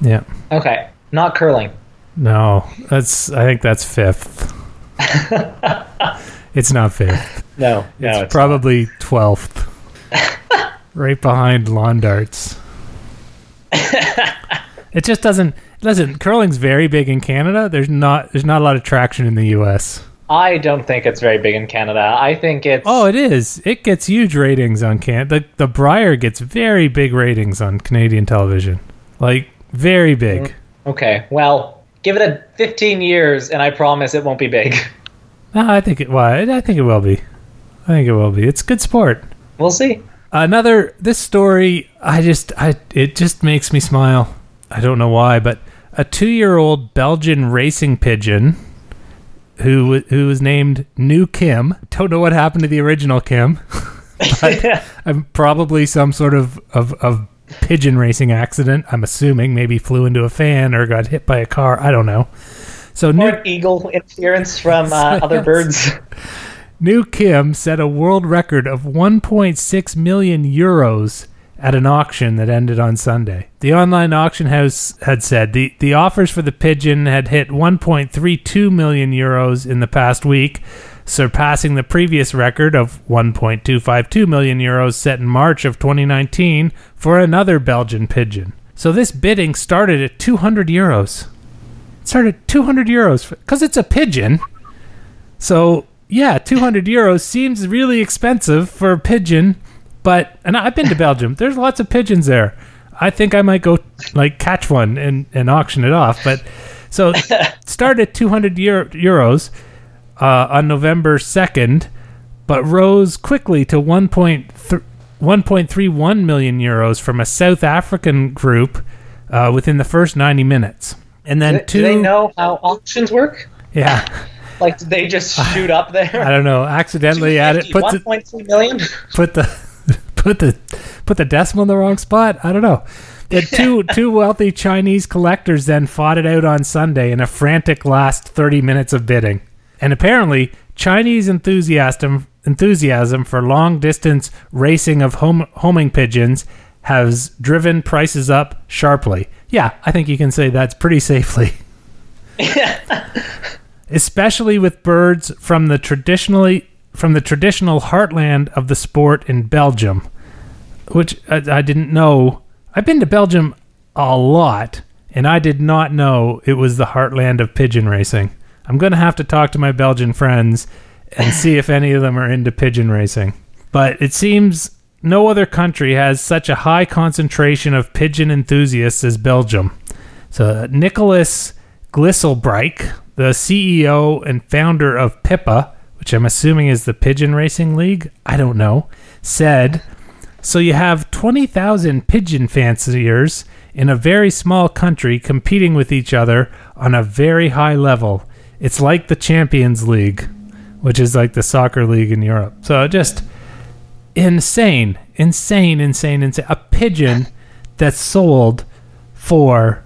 Yeah. Okay, not curling. No, that's I think that's fifth. it's not fifth. No, no, it's it's probably twelfth. right behind lawn darts. it just doesn't listen, curling's very big in Canada. There's not there's not a lot of traction in the US. I don't think it's very big in Canada. I think it's. Oh, it is. It gets huge ratings on can the the Brier gets very big ratings on Canadian television. Like very big. Mm, okay, well, give it a 15 years, and I promise it won't be big. No, I think it well, I think it will be. I think it will be. It's good sport. We'll see. another this story i just i it just makes me smile i don't know why but a two-year-old belgian racing pigeon who who was named New Kim. Don't know what happened to the original Kim. um, probably some sort of, of of pigeon racing accident. I'm assuming maybe flew into a fan or got hit by a car. I don't know. So New eagle interference from uh, other birds. New Kim set a world record of 1.6 million euros at an auction that ended on Sunday. The online auction house had said the, the offers for the pigeon had hit 1.32 million euros in the past week, surpassing the previous record of 1.252 million euros set in March of 2019 for another Belgian pigeon. So this bidding started at 200 euros. It started at 200 euros because it's a pigeon. So yeah, 200 euros seems really expensive for a pigeon, but and I've been to Belgium. There's lots of pigeons there. I think I might go like catch one and, and auction it off. But so start at 200 Euro, euros uh, on November 2nd, but rose quickly to 1.3 1.31 million euros from a South African group uh, within the first 90 minutes. And then Do, two, do they know how auctions work? yeah, Like, did they just shoot up there? I don't know, accidentally added put the, 1.2 million? put the put the put the decimal in the wrong spot. I don't know. The two two wealthy Chinese collectors then fought it out on Sunday in a frantic last thirty minutes of bidding, and apparently Chinese enthusiasm enthusiasm for long distance racing of home, homing pigeons has driven prices up sharply. Yeah, I think you can say that's pretty safely. especially with birds from the traditionally from the traditional heartland of the sport in Belgium, which I, I didn't know. I've been to Belgium a lot, and I did not know it was the heartland of pigeon racing. I'm going to have to talk to my Belgian friends and see if any of them are into pigeon racing. But it seems no other country has such a high concentration of pigeon enthusiasts as Belgium. So uh, Nikolaas Gyselbrecht, the CEO and founder of PIPA, which I'm assuming is the Pigeon Racing League, I don't know, said, "So you have 20,000 pigeon fanciers in a very small country competing with each other on a very high level. It's like the Champions League, which is like the soccer league in Europe. So just insane, insane, insane, insane. A pigeon that's sold for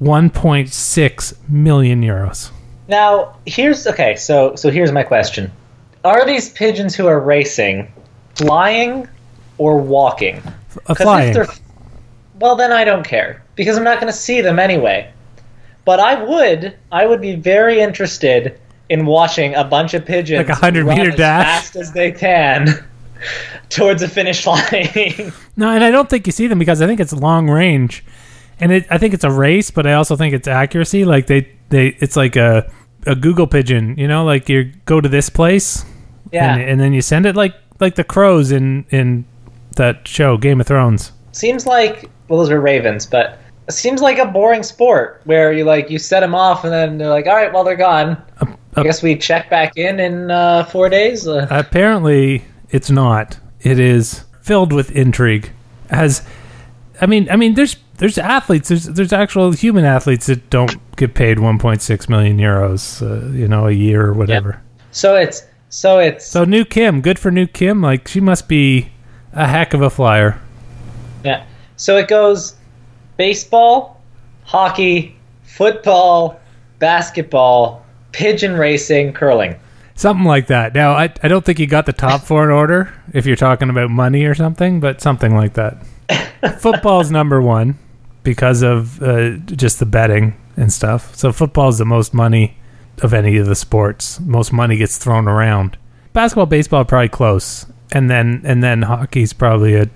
1.6 million euros. Now, here's okay. So, so here's my question: Are these pigeons who are racing flying or walking? Uh, 'Cause flying. well, then I don't care because I'm not going to see them anyway. But I would, I would be very interested in watching a bunch of pigeons Like a 100 run meter as dash? fast as they can towards a finish line. No, and I don't think you see them because I think it's long range, and it, I think it's a race, but I also think it's accuracy. Like they, they, it's like a a Google pigeon, you know, like you go to this place, yeah, and, and then you send it like like the crows in in that show Game of Thrones. seems like well, those are ravens, but it seems like a boring sport where you like you set them off and then they're like, all right, well they're gone. I uh, guess we check back in in uh, four days. Uh, Apparently, it's not. It is filled with intrigue. As I mean, I mean, there's there's athletes. There's there's actual human athletes that don't get paid 1.6 million euros, uh, you know, a year or whatever. so it's so it's So new Kim, good for new Kim. Like she must be a heck of a flyer. yeah. So it goes baseball, hockey, football, basketball, pigeon racing, curling. Something like that. Now, I, I don't think you got the top four in order if you're talking about money or something, but something like that. Football's number one because of uh, just the betting and stuff. So football's the most money of any of the sports. Most money gets thrown around. Basketball, baseball, probably close, and then and then hockey's probably a.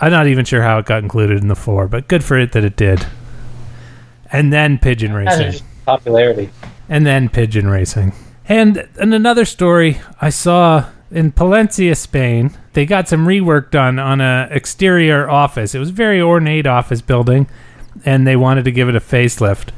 I'm not even sure how it got included in the four, but good for it that it did. And then pigeon racing popularity. and then pigeon racing. And in another story I saw in Palencia, Spain, they got some rework done on a exterior office. It was a very ornate office building, and they wanted to give it a facelift.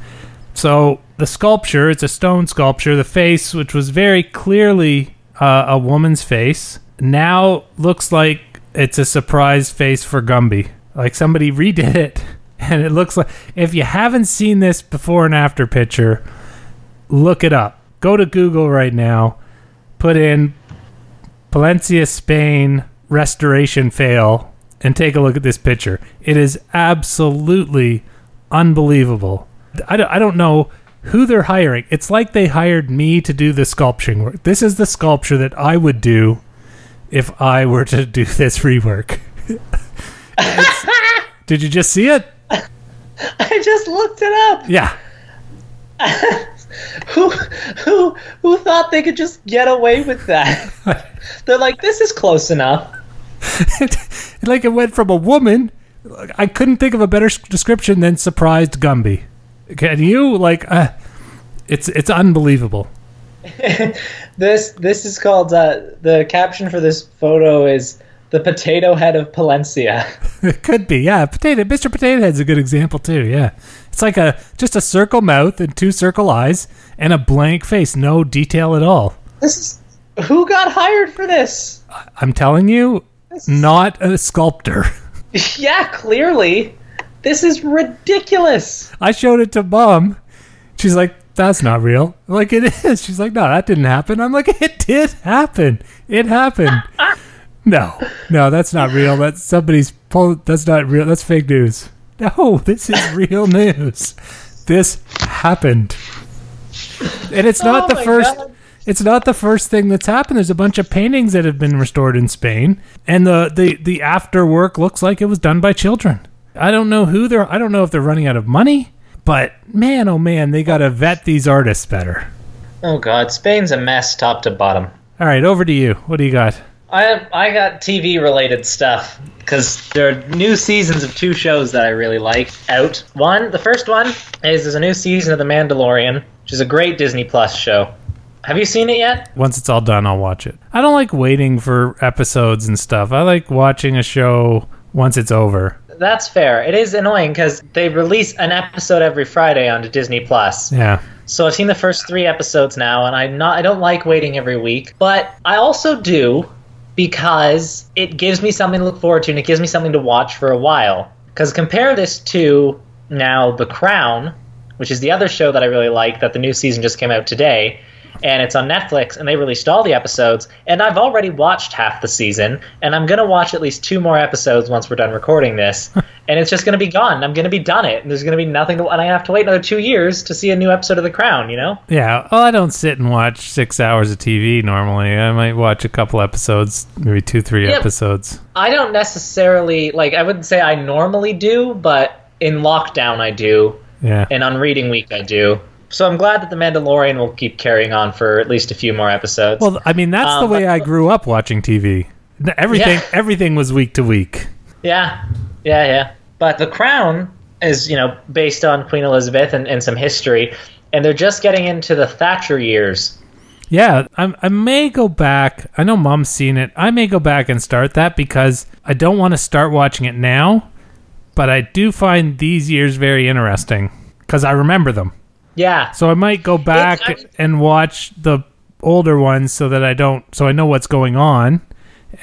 So the sculpture, it's a stone sculpture, the face, which was very clearly uh, a woman's face, now looks like it's a surprise face for Gumby. Like somebody redid it, and it looks like if you haven't seen this before and after picture, look it up. go to Google right now, put in Palencia, Spain restoration fail, and take a look at this picture. It is absolutely unbelievable. I don't, I don't know who they're hiring. It's like they hired me to do the sculpturing work. This is the sculpture that I would do if I were to do this rework. Did you just see it? I just looked it up. Yeah. Who who who thought they could just get away with that? They're like, this is close enough. like it went from a woman. I couldn't think of a better description than surprised Gumby. Can you like? Uh, it's it's unbelievable. This this is called uh, the caption for this photo is the potato head of Palencia. It could be, yeah. Potato, Mr. Potato Head's a good example too. Yeah, it's like a just a circle mouth and two circle eyes and a blank face, no detail at all. This is who got hired for this? I'm telling you, not a sculptor. Yeah, clearly. This is ridiculous. I showed it to mom. She's like, "That's not real." I'm like it is. She's like, "No, that didn't happen." I'm like, "It did happen. It happened." no, no, that's not real. That's somebody's. Pull, that's not real. That's fake news. No, this is real news. This happened, and it's not Oh the first. God. It's not the first thing that's happened. There's a bunch of paintings that have been restored in Spain, and the the the after work looks like it was done by children. I don't know who they're. I don't know if they're running out of money, but man, oh man, they got to vet these artists better. Oh god, Spain's a mess top to bottom. All right, over to you. What do you got? I I got TV related stuff because there are new seasons of two shows that I really like out. One, the first one is there's a new season of The Mandalorian, which is a great Disney Plus show. Have you seen it yet? Once it's all done, I'll watch it. I don't like waiting for episodes and stuff. I like watching a show once it's over. That's fair. It is annoying because they release an episode every Friday onto Disney Plus. Yeah. So I've seen the first three episodes now, and I'm not. I don't like waiting every week, but I also do because it gives me something to look forward to, and it gives me something to watch for a while. Because compare this to now The Crown, which is the other show that I really like that the new season just came out today, and it's on Netflix, and they released all the episodes, and I've already watched half the season, and I'm gonna watch at least two more episodes once we're done recording this, and it's just gonna be gone. I'm gonna be done it, and there's gonna be nothing to, and I have to wait another two years to see a new episode of The Crown. You know? Yeah. Well, I don't sit and watch six hours of TV normally. I might watch a couple episodes, maybe two, three Yeah. episodes. I don't necessarily like. I wouldn't say I normally do, but in lockdown I do, Yeah. and on reading week I do. So I'm glad that the Mandalorian will keep carrying on for at least a few more episodes. Well, I mean, that's the Um, way but- I grew up watching TV. Everything, Yeah. everything was week to week. Yeah, yeah, yeah. But The Crown is, you know, based on Queen Elizabeth and, and some history, and they're just getting into the Thatcher years. Yeah, I, I may go back. I know Mom's seen it. I may go back and start that because I don't want to start watching it now, but I do find these years very interesting because I remember them. Yeah, So I might go back It's- and watch the older ones so that I don't, so I know what's going on,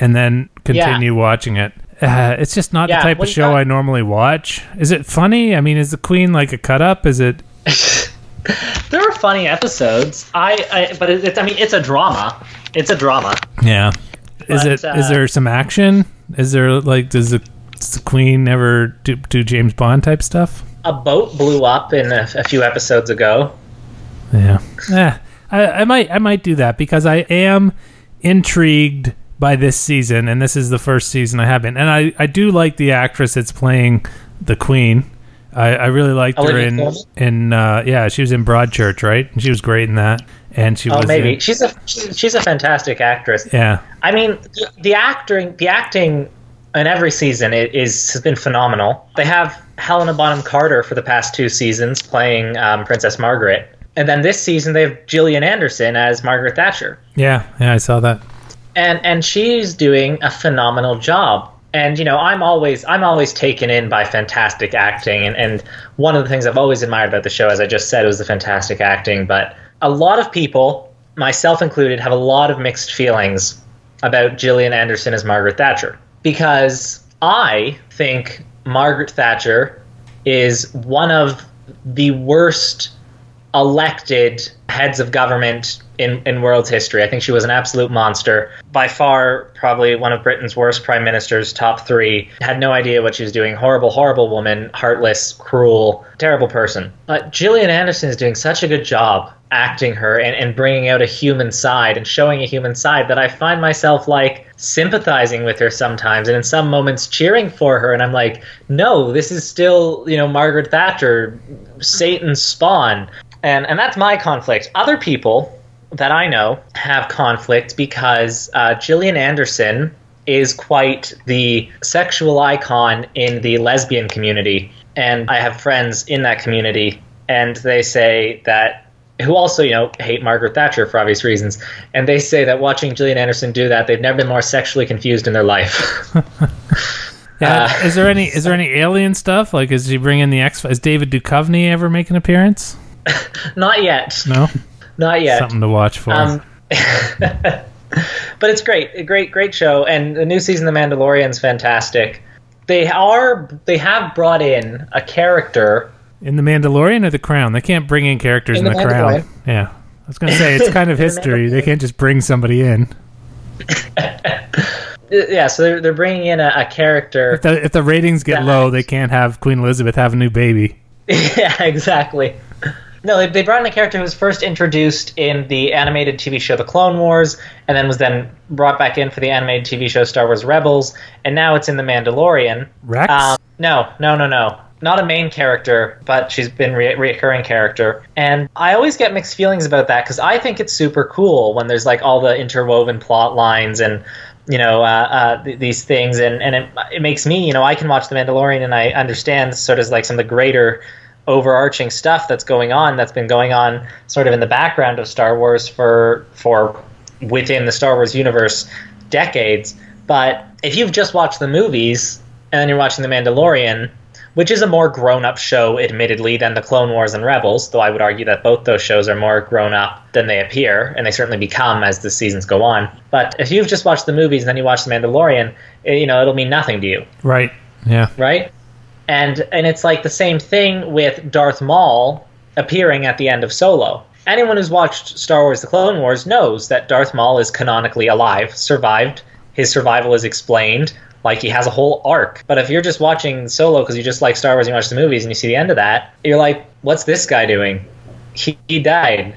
and then continue watching it. Uh, it's just not Yeah, the type of show got- I normally watch. Is it funny? I mean, is the Queen like a cut up? Is it? there are funny episodes. I, I but it, it's, I mean, it's a drama. It's a drama. Yeah. Is But, it? Is uh, there some action? Is there like does the, does the Queen ever do, do James Bond type stuff? A boat blew up in a, a few episodes ago. Yeah. Yeah. I, I might I might do that because I am intrigued by this season, and this is the first season I haven't. And I, I do like the actress that's playing the Queen. I, I really liked her Olivia in Colman? in uh, yeah she was in Broadchurch right and she was great in that and she Oh, was maybe in- she's a she's, she's a fantastic actress. yeah I mean, the, the acting, the acting in every season i- is has been phenomenal. They have Helena Bonham Carter for the past two seasons playing um, Princess Margaret, and then this season they have Gillian Anderson as Margaret Thatcher, yeah yeah I saw that and and she's doing a phenomenal job. And you know, I'm always I'm always taken in by fantastic acting, and and one of the things I've always admired about the show, as I just said, was the fantastic acting. But a lot of people, myself included, have a lot of mixed feelings about Gillian Anderson as Margaret Thatcher because I think Margaret Thatcher is one of the worst elected heads of government in, in world's history. I think she was an absolute monster. By far, probably one of Britain's worst prime ministers, top three. Had no idea what she was doing. Horrible, horrible woman. Heartless, cruel, terrible person. But Gillian Anderson is doing such a good job acting her and, and bringing out a human side and showing a human side that I find myself like sympathizing with her sometimes and in some moments cheering for her. And I'm like, no, this is still, you know, Margaret Thatcher, Satan's spawn. And, and that's my conflict. Other people that I know have conflict because uh, Gillian Anderson is quite the sexual icon in the lesbian community. And I have friends in that community, and they say that who also, you know, hate Margaret Thatcher for obvious reasons. And they say that watching Gillian Anderson do that, they've never been more sexually confused in their life. Yeah. Uh, is there any is there any alien stuff? Like, is he bringing the X? Is David Duchovny ever make an appearance? Not yet. No, Not yet. something to watch for. Um, but it's great, a great, great show, and the new season of The Mandalorian's fantastic. They are, they have brought in a character. in the Mandalorian or the Crown, they can't bring in characters in, In the, The Crown. Yeah, I was gonna say it's kind of In The history. They can't just bring somebody in. Yeah, so they're, they're bringing in a, a character. If the if the ratings get That- low, they can't have Queen Elizabeth have a new baby. yeah, exactly. No, they, they brought in a character who was first introduced in the animated TV show The Clone Wars, and then was then brought back in for the animated TV show Star Wars Rebels, and now it's in The Mandalorian. Rex. Um, no, no, no, no. Not a main character, but she's been re- reoccurring character. And I always get mixed feelings about that because I think it's super cool when there's like all the interwoven plot lines and you know uh, uh, th- these things, and and it, it makes me you know I can watch The Mandalorian and I understand sort of like some of the greater overarching stuff that's going on that's been going on sort of in the background of Star Wars for for within the Star Wars universe decades. But if you've just watched the movies and then you're watching The Mandalorian, which is a more grown up show, admittedly, than The Clone Wars and Rebels, though I would argue that both those shows are more grown up than they appear, and they certainly become as the seasons go on. But if you've just watched the movies and then you watch The Mandalorian, eh, you know, it'll mean nothing to you right. Yeah. right? And and it's like the same thing with Darth Maul appearing at the end of Solo. Anyone who's watched Star Wars: The Clone Wars knows that Darth Maul is canonically alive, survived. His survival is explained. Like he has a whole arc. But if you're just watching Solo because you just like Star Wars and you watch the movies and you see the end of that, you're like, what's this guy doing? He, he died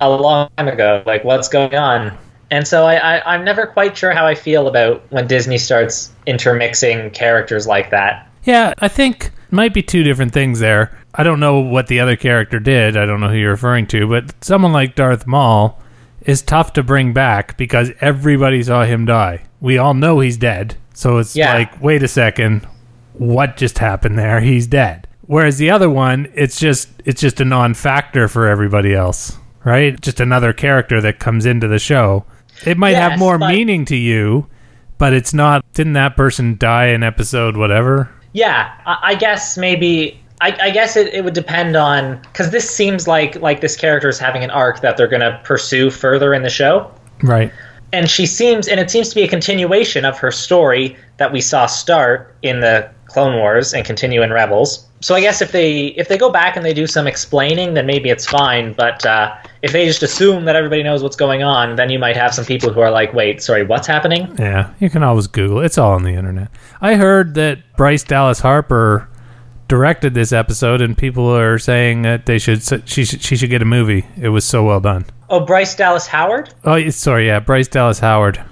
a long time ago. Like, what's going on? And so I, I, I'm never quite sure how I feel about when Disney starts intermixing characters like that. Yeah, I think might be two different things there. I don't know what the other character did. I don't know who you're referring to, but someone like Darth Maul is tough to bring back because everybody saw him die. We all know he's dead. So it's Yeah. like, wait a second, what just happened there? He's dead. Whereas the other one, it's just it's just a non-factor for everybody else, right? Just another character that comes into the show. It might have more but- meaning to you, but it's not. Didn't that person die in episode whatever? Yeah, I, I guess maybe. I, I guess it, it would depend on because this seems like like this character is having an arc that they're going to pursue further in the show, Right. and she seems and it seems to be a continuation of her story that we saw start in the Clone Wars and continue in Rebels. So I guess if they if they go back and they do some explaining, then maybe it's fine. But uh, if they just assume that everybody knows what's going on, then you might have some people who are like, "Wait, sorry, what's happening?" Yeah, you can always Google. It's all on the internet. I heard that Bryce Dallas Harper directed this episode, and people are saying that they should she should she should get a movie. It was so well done. Oh, Bryce Dallas Howard. Oh, sorry, yeah, Bryce Dallas Howard,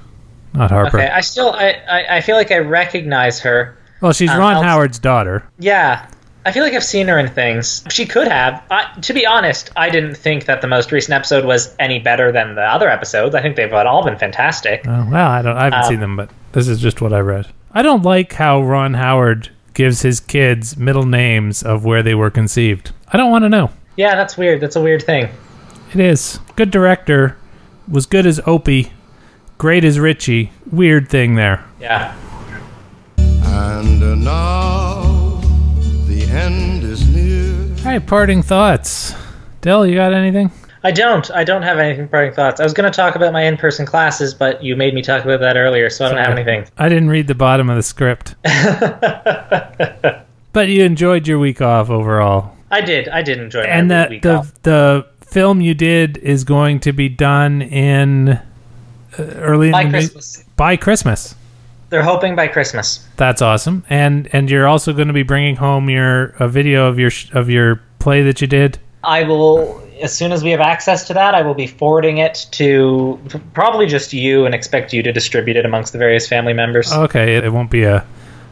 not Harper. Okay, I still I, I, I feel like I recognize her. Well, she's Um, Ron I'll- Howard's daughter. Yeah, I feel like I've seen her in things. She could have. I, to be honest, I didn't think that the most recent episode was any better than the other episodes. I think they've all been fantastic. Oh, well, I don't. I haven't Um, seen them, but this is just what I read. I don't like how Ron Howard gives his kids middle names of where they were conceived. I don't want to know. Yeah, that's weird. That's a weird thing. It is. Good director. Was good as Opie. Great as Richie. Weird thing there. Yeah. And uh, now the end is near. All right, parting thoughts. Dell, you got anything? I don't. I don't have anything parting thoughts. I was going to talk about my in-person classes, but you made me talk about that earlier, so I don't have anything. I didn't read the bottom of the script. but you enjoyed your week off overall. I did. I did enjoy my and the week the off. the film you did is going to be done in uh, early in by the new- Christmas. by Christmas. They're hoping by Christmas. That's awesome. And and you're also going to be bringing home your a video of your sh- of your play that you did. I will, as soon as we have access to that, I will be forwarding it to probably just you and expect you to distribute it amongst the various family members. Okay, it, it won't be a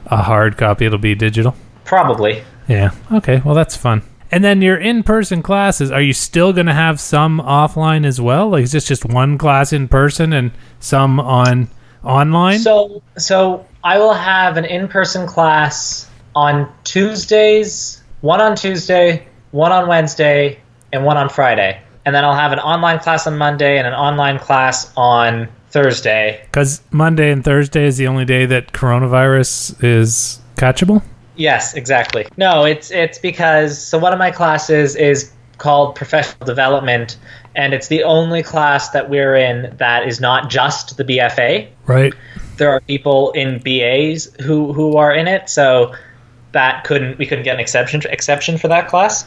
a hard copy. It'll be digital. Probably. Yeah. Okay. Well, that's fun. And then your in-person classes, are you still going to have some offline as well? Like is this just one class in person and some on online? So, so I will have an in-person class on Tuesdays, one on Tuesday, one on Wednesday, and one on Friday. And then I'll have an online class on Monday and an online class on Thursday. Because Monday and Thursday is the only day that coronavirus is catchable. Yes, exactly. No, it's it's because so one of my classes is called professional development and it's the only class that we're in that is not just the BFA. Right. There are people in BAs who who are in it, so that couldn't we couldn't get an exception exception for that class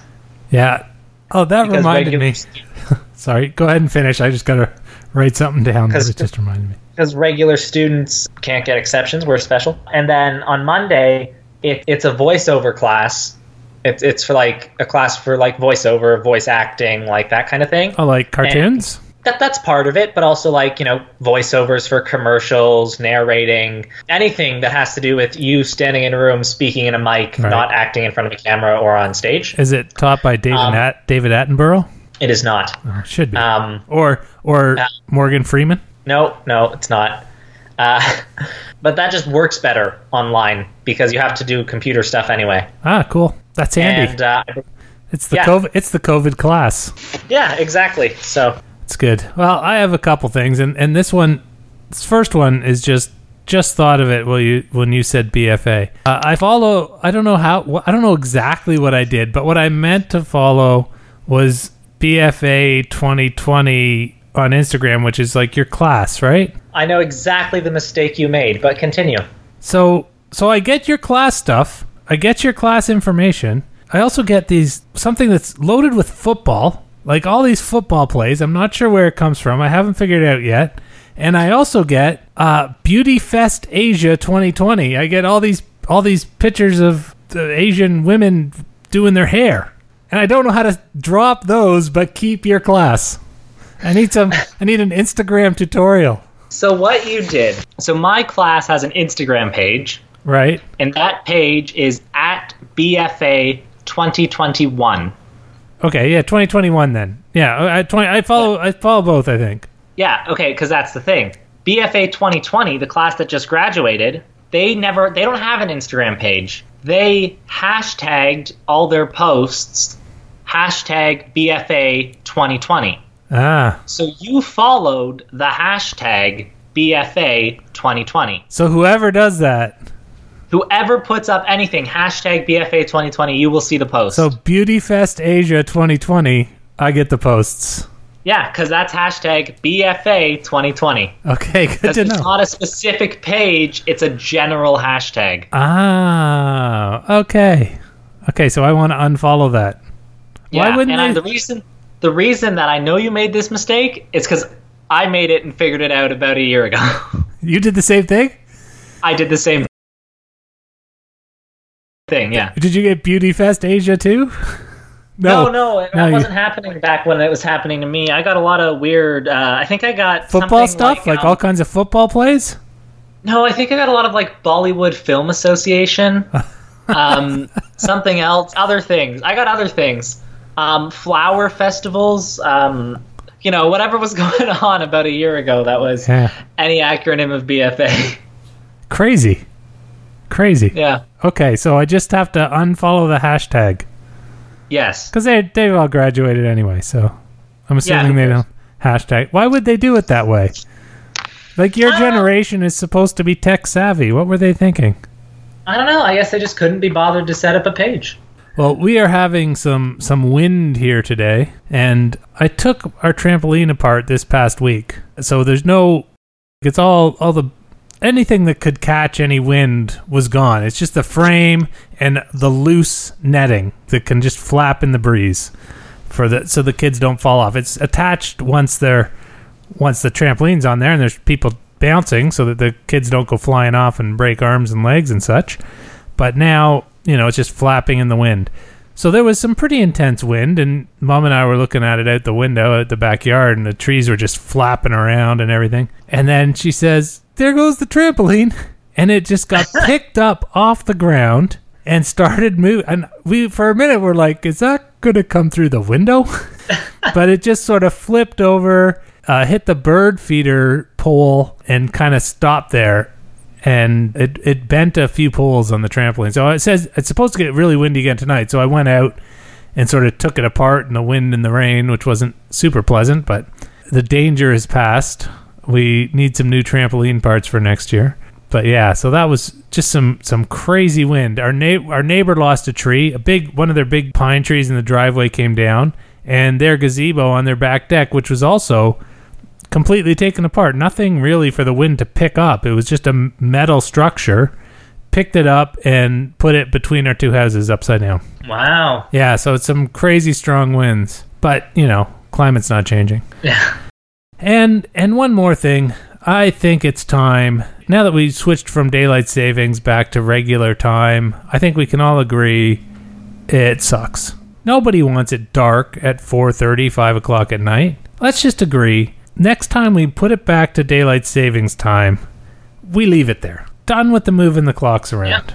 Yeah. Oh, that because reminded regular me. Sorry. Go ahead and finish. I just got to write something down. It just reminded me. because regular students can't get exceptions. We're special. And then on Monday, it, it's a voiceover class. It's it's for like a class for like voiceover, voice acting, like that kind of thing. Oh, like cartoons? That that's part of it, but also like you know voiceovers for commercials, narrating, anything that has to do with you standing in a room, speaking in a mic, Right. not acting in front of a camera or on stage. Is it taught by David Um, At- David Attenborough? It is not. Oh, it should be. Um, or or uh, Morgan Freeman? No, no, it's not. Uh, but that just works better online because you have to do computer stuff anyway. Ah, cool. That's handy. And uh, it's the yeah. COVID. It's the COVID class. yeah, exactly. So It's good. Well, I have a couple things, and and this one, this first one is just just thought of it when you when you said BFA. Uh, I follow. I don't know how. I don't know exactly what I did, but what I meant to follow was BFA 2020 on Instagram, which is like your class, right? I know exactly the mistake you made, but continue. So so I get your class stuff. I get your class information. I also get these something that's loaded with football, like all these football plays. I'm not sure where it comes from. I haven't figured it out yet. And I also get uh, Beauty Fest Asia 2020. I get all these all these pictures of the Asian women doing their hair, and I don't know how to drop those, but keep your class. I need some. I need an Instagram tutorial. So what you did? So my class has an Instagram page, Right. and that page is at BFA 2021. Okay, yeah, 2021 then. Yeah, I 20 I follow I follow both, I think. Yeah, okay, because that's the thing. BFA 2020, the class that just graduated, they never, they don't have an Instagram page. They hashtagged all their posts hashtag BFA 2020. Ah. So you followed the hashtag BFA 2020. So whoever does that. Whoever puts up anything hashtag BFA 2020, you will see the post. So Beauty Fest Asia 2020, I get the posts. yeah, because that's hashtag BFA 2020. Okay, good to it's know. not a specific page; it's a general hashtag. Ah, okay. Okay, so I want to unfollow that. Yeah, Why wouldn't and I, the reason the reason that I know you made this mistake is because I made it and figured it out about a year ago. You did the same thing? I did the same thing. Yeah. Did you get Beauty Fest Asia too? No, no, it No, you- wasn't happening back when it was happening to me. I got a lot of weird. Uh, I think I got Football something stuff? Like, um, all kinds of football plays? No, I think I got a lot of like Bollywood Film Association, um, something else, other things. I got other things, um, flower festivals. Um, you know, whatever was going on about a year ago. That was Yeah. any acronym of BFA. Crazy. Crazy. yeah. Okay, so I just have to unfollow the hashtag. Yes. Because they, they've all graduated anyway, so I'm assuming who they don't hashtag. Why would they do it that way? Like your generation is supposed to be tech savvy. What were they thinking? I don't know. I guess they just couldn't be bothered to set up a page. Well, we are having some some wind here today, and I took our trampoline apart this past week. So there's no, it's all all the anything that could catch any wind was gone. It's just the frame and the loose netting that can just flap in the breeze for the so the kids don't fall off. It's attached once they're once the trampoline's on there and there's people bouncing so that the kids don't go flying off and break arms and legs and such. But now, you know, it's just flapping in the wind. So there was some pretty intense wind, and mom and I were looking at it out the window at the backyard, and the trees were just flapping around and everything. And then she says, There goes the trampoline. And it just got picked up off the ground and started moving. And we, for a minute, were like, Is that going to come through the window? but it just sort of flipped over, uh, hit the bird feeder pole, and kind of stopped there and it, it bent a few poles on the trampoline. So it says it's supposed to get really windy again tonight. So I went out and sort of took it apart in the wind and the rain, which wasn't super pleasant, but the danger is past. We need some new trampoline parts for next year. But yeah, so that was just some some crazy wind. Our na- our neighbor lost a tree. A big one of their big pine trees in the driveway came down, and their gazebo on their back deck, which was also completely taken apart. Nothing really for the wind to pick up. It was just a metal structure. Picked it up and put it between our two houses upside down. Wow. Yeah, so it's some crazy strong winds. But, you know, climate's not changing. Yeah. And and one more thing, I think it's time now that we switched from daylight savings back to regular time. I think we can all agree it sucks. Nobody wants it dark at 4:30, 5 o'clock at night. Let's just agree. Next time we put it back to daylight savings time, we leave it there. Done with the moving the clocks around.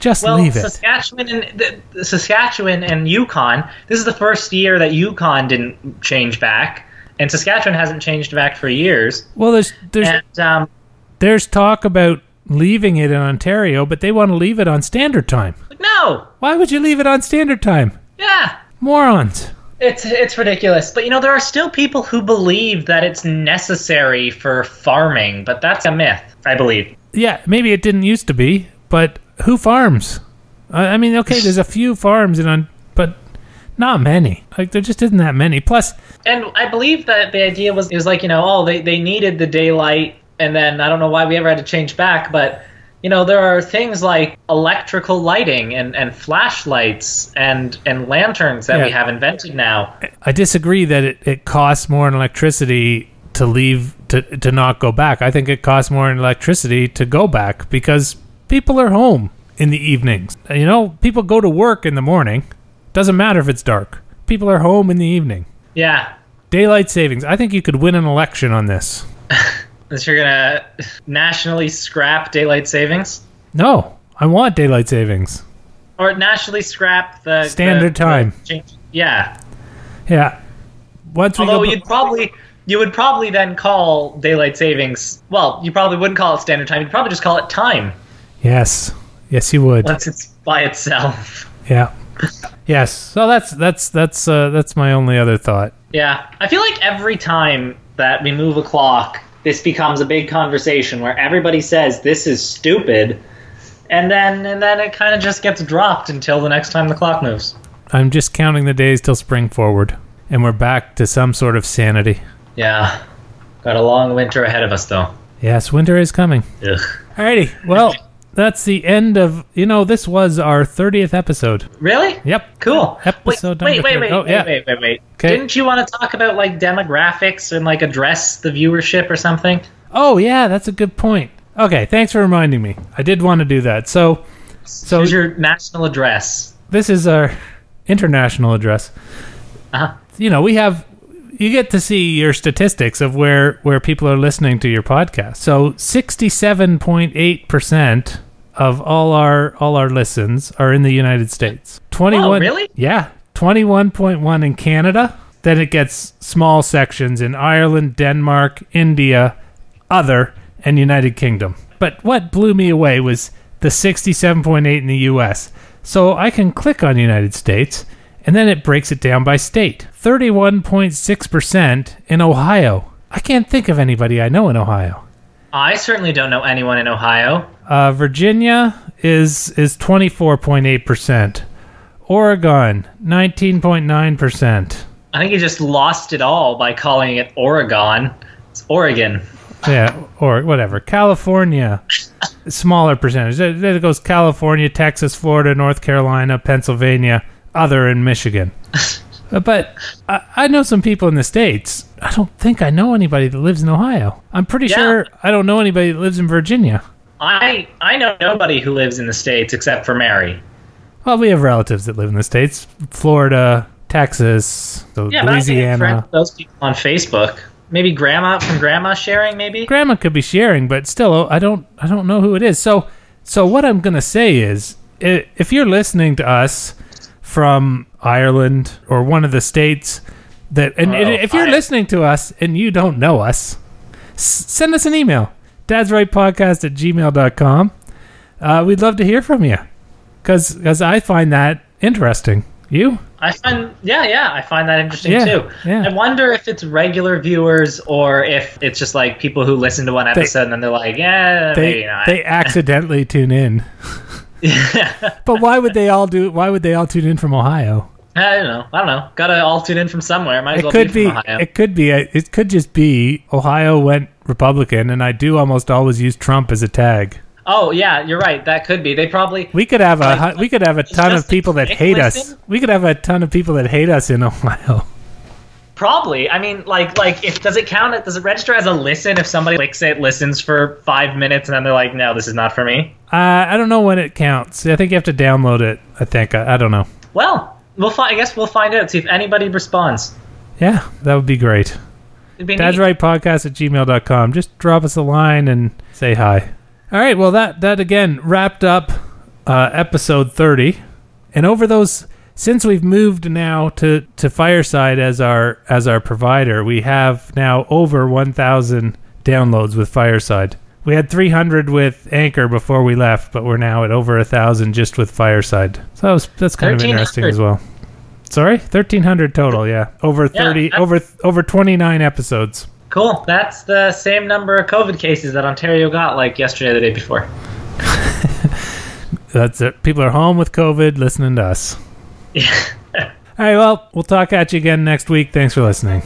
Just Well, leave it. Saskatchewan and the, the Saskatchewan and Yukon. This is the first year that Yukon didn't change back, and Saskatchewan hasn't changed back for years. well, there's there's And um, there's talk about leaving it in Ontario, but they want to leave it on standard time. no, Why would you leave it on standard time? yeah, Morons. It's it's ridiculous, but you know there are still people who believe that it's necessary for farming, but that's a myth, I believe. Yeah, maybe it didn't used to be, but who farms? I, I mean, okay, there's a few farms in on, but not many. Like there just isn't that many. Plus, And I believe that the idea was is like you know oh they they needed the daylight, and then I don't know why we ever had to change back, but you know there are things like electrical lighting and and flashlights and and lanterns that we have invented now. I disagree that it, it costs more in electricity to leave to to not go back. I think it costs more in electricity to go back because people are home in the evenings. You know, people go to work in the morning. Doesn't matter if it's dark. People are home in the evening. Yeah, Daylight savings. I think you could win an election on this. that you're gonna nationally scrap daylight savings. No, I want daylight savings. Or nationally scrap the Standard the- time. the yeah, Yeah. Once we although go, you'd probably you would probably then call daylight savings. Well, you probably wouldn't call it standard time. You'd probably just call it time yes, yes, you would. once it's by itself. Yeah. Yes. So that's that's that's uh, that's my only other thought. Yeah, I feel like every time that we move a clock, this becomes a big conversation where everybody says this is stupid, and then and then it kind of just gets dropped until the next time the clock moves. I'm just counting the days till spring forward, and we're back to some sort of sanity. Yeah, got a long winter ahead of us though. Yes, winter is coming. Ugh. Alrighty. Well, that's the end of. You know, this was our thirtieth episode. Really? Yep. Cool. Episode wait, wait, wait, 30. wait, Oh, yeah. wait, wait, wait, wait. 'Kay. Didn't you want to talk about like demographics and like address the viewership or something? Oh yeah, that's a good point. Okay, thanks for reminding me. I did want to do that. So, so Here's your national address. this is our international address. Uh-huh. You know, we have you get to see your statistics of where where people are listening to your podcast. So, 67.8% of all our all our listens are in the United States. 21 Oh, really? Yeah, 21.1 in Canada. Then it gets small sections in Ireland, Denmark, India, other, and United Kingdom. But what blew me away was the 67.8 in the US. So I can click on United States and then it breaks it down by state. 31.6% in Ohio. I can't think of anybody I know in Ohio. I certainly don't know anyone in Ohio. Uh, Virginia is is 24.8%. Oregon, 19.9%. I think you just lost it all by calling it Oregon. It's Oregon. Yeah, or whatever. California, smaller percentage. It goes California, Texas, Florida, North Carolina, Pennsylvania, other, and Michigan. Uh, but I, I know some people in the states. I don't think I know anybody that lives in Ohio. I'm pretty Yeah. sure I don't know anybody that lives in Virginia. I I know nobody who lives in the states except for Mary. Well, we have relatives that live in the states: Florida, Texas, so Yeah, Louisiana. those people on Facebook. Maybe grandma from grandma sharing. Maybe. Grandma could be sharing, but still, I don't, I don't know who it is. So, so what I'm gonna say is, if you're listening to us from Ireland or one of the states that, and, and if you're listening to us and you don't know us, s- send us an email, dad's right podcast at gmail.com. Uh, we'd love to hear from you because I find that interesting. You? I find yeah yeah I find that interesting Yeah, too. yeah. I wonder if it's regular viewers or if it's just like people who listen to one episode and then they're like yeah maybe They not. they accidentally tune in. But why would they all do? Why would they all tune in from Ohio? I don't know. I don't know. Got to all tune in from somewhere. Might as It well could be be. Ohio. It could be. It could just be Ohio went Republican, and I do almost always use Trump as a tag. oh yeah, you're right. That could be. They probably. We could have a Like, we could have a ton of people that hate us. We could have a ton of people that hate us in Ohio. Probably. I mean, like, like if does it count? Does it register as a listen if somebody clicks it, listens for five minutes, and then they're like, "No, this is not for me." Uh, I don't know when it counts. I think you have to download it. I think. I, I don't know. Well, we'll find. I guess we'll find out. See if anybody responds. Yeah, that would be great. Be Dad's neat. right podcast at gmail.com. Just drop us a line and say hi. All right. Well, that, that again wrapped up uh, episode 30. And over those, since we've moved now to, to Fireside as our, as our provider, we have now over 1,000 downloads with Fireside. We had 300 with Anchor before we left, but we're now at over a thousand just with Fireside. So that was, that's kind of interesting as well. Sorry, 1,300 total. Yeah, over 30, that's- over over 29 episodes. Cool. That's the same number of COVID cases that Ontario got like yesterday, or the day before. That's it. People are home with COVID listening to us. All right, well, we'll talk at you again next week. Thanks for listening.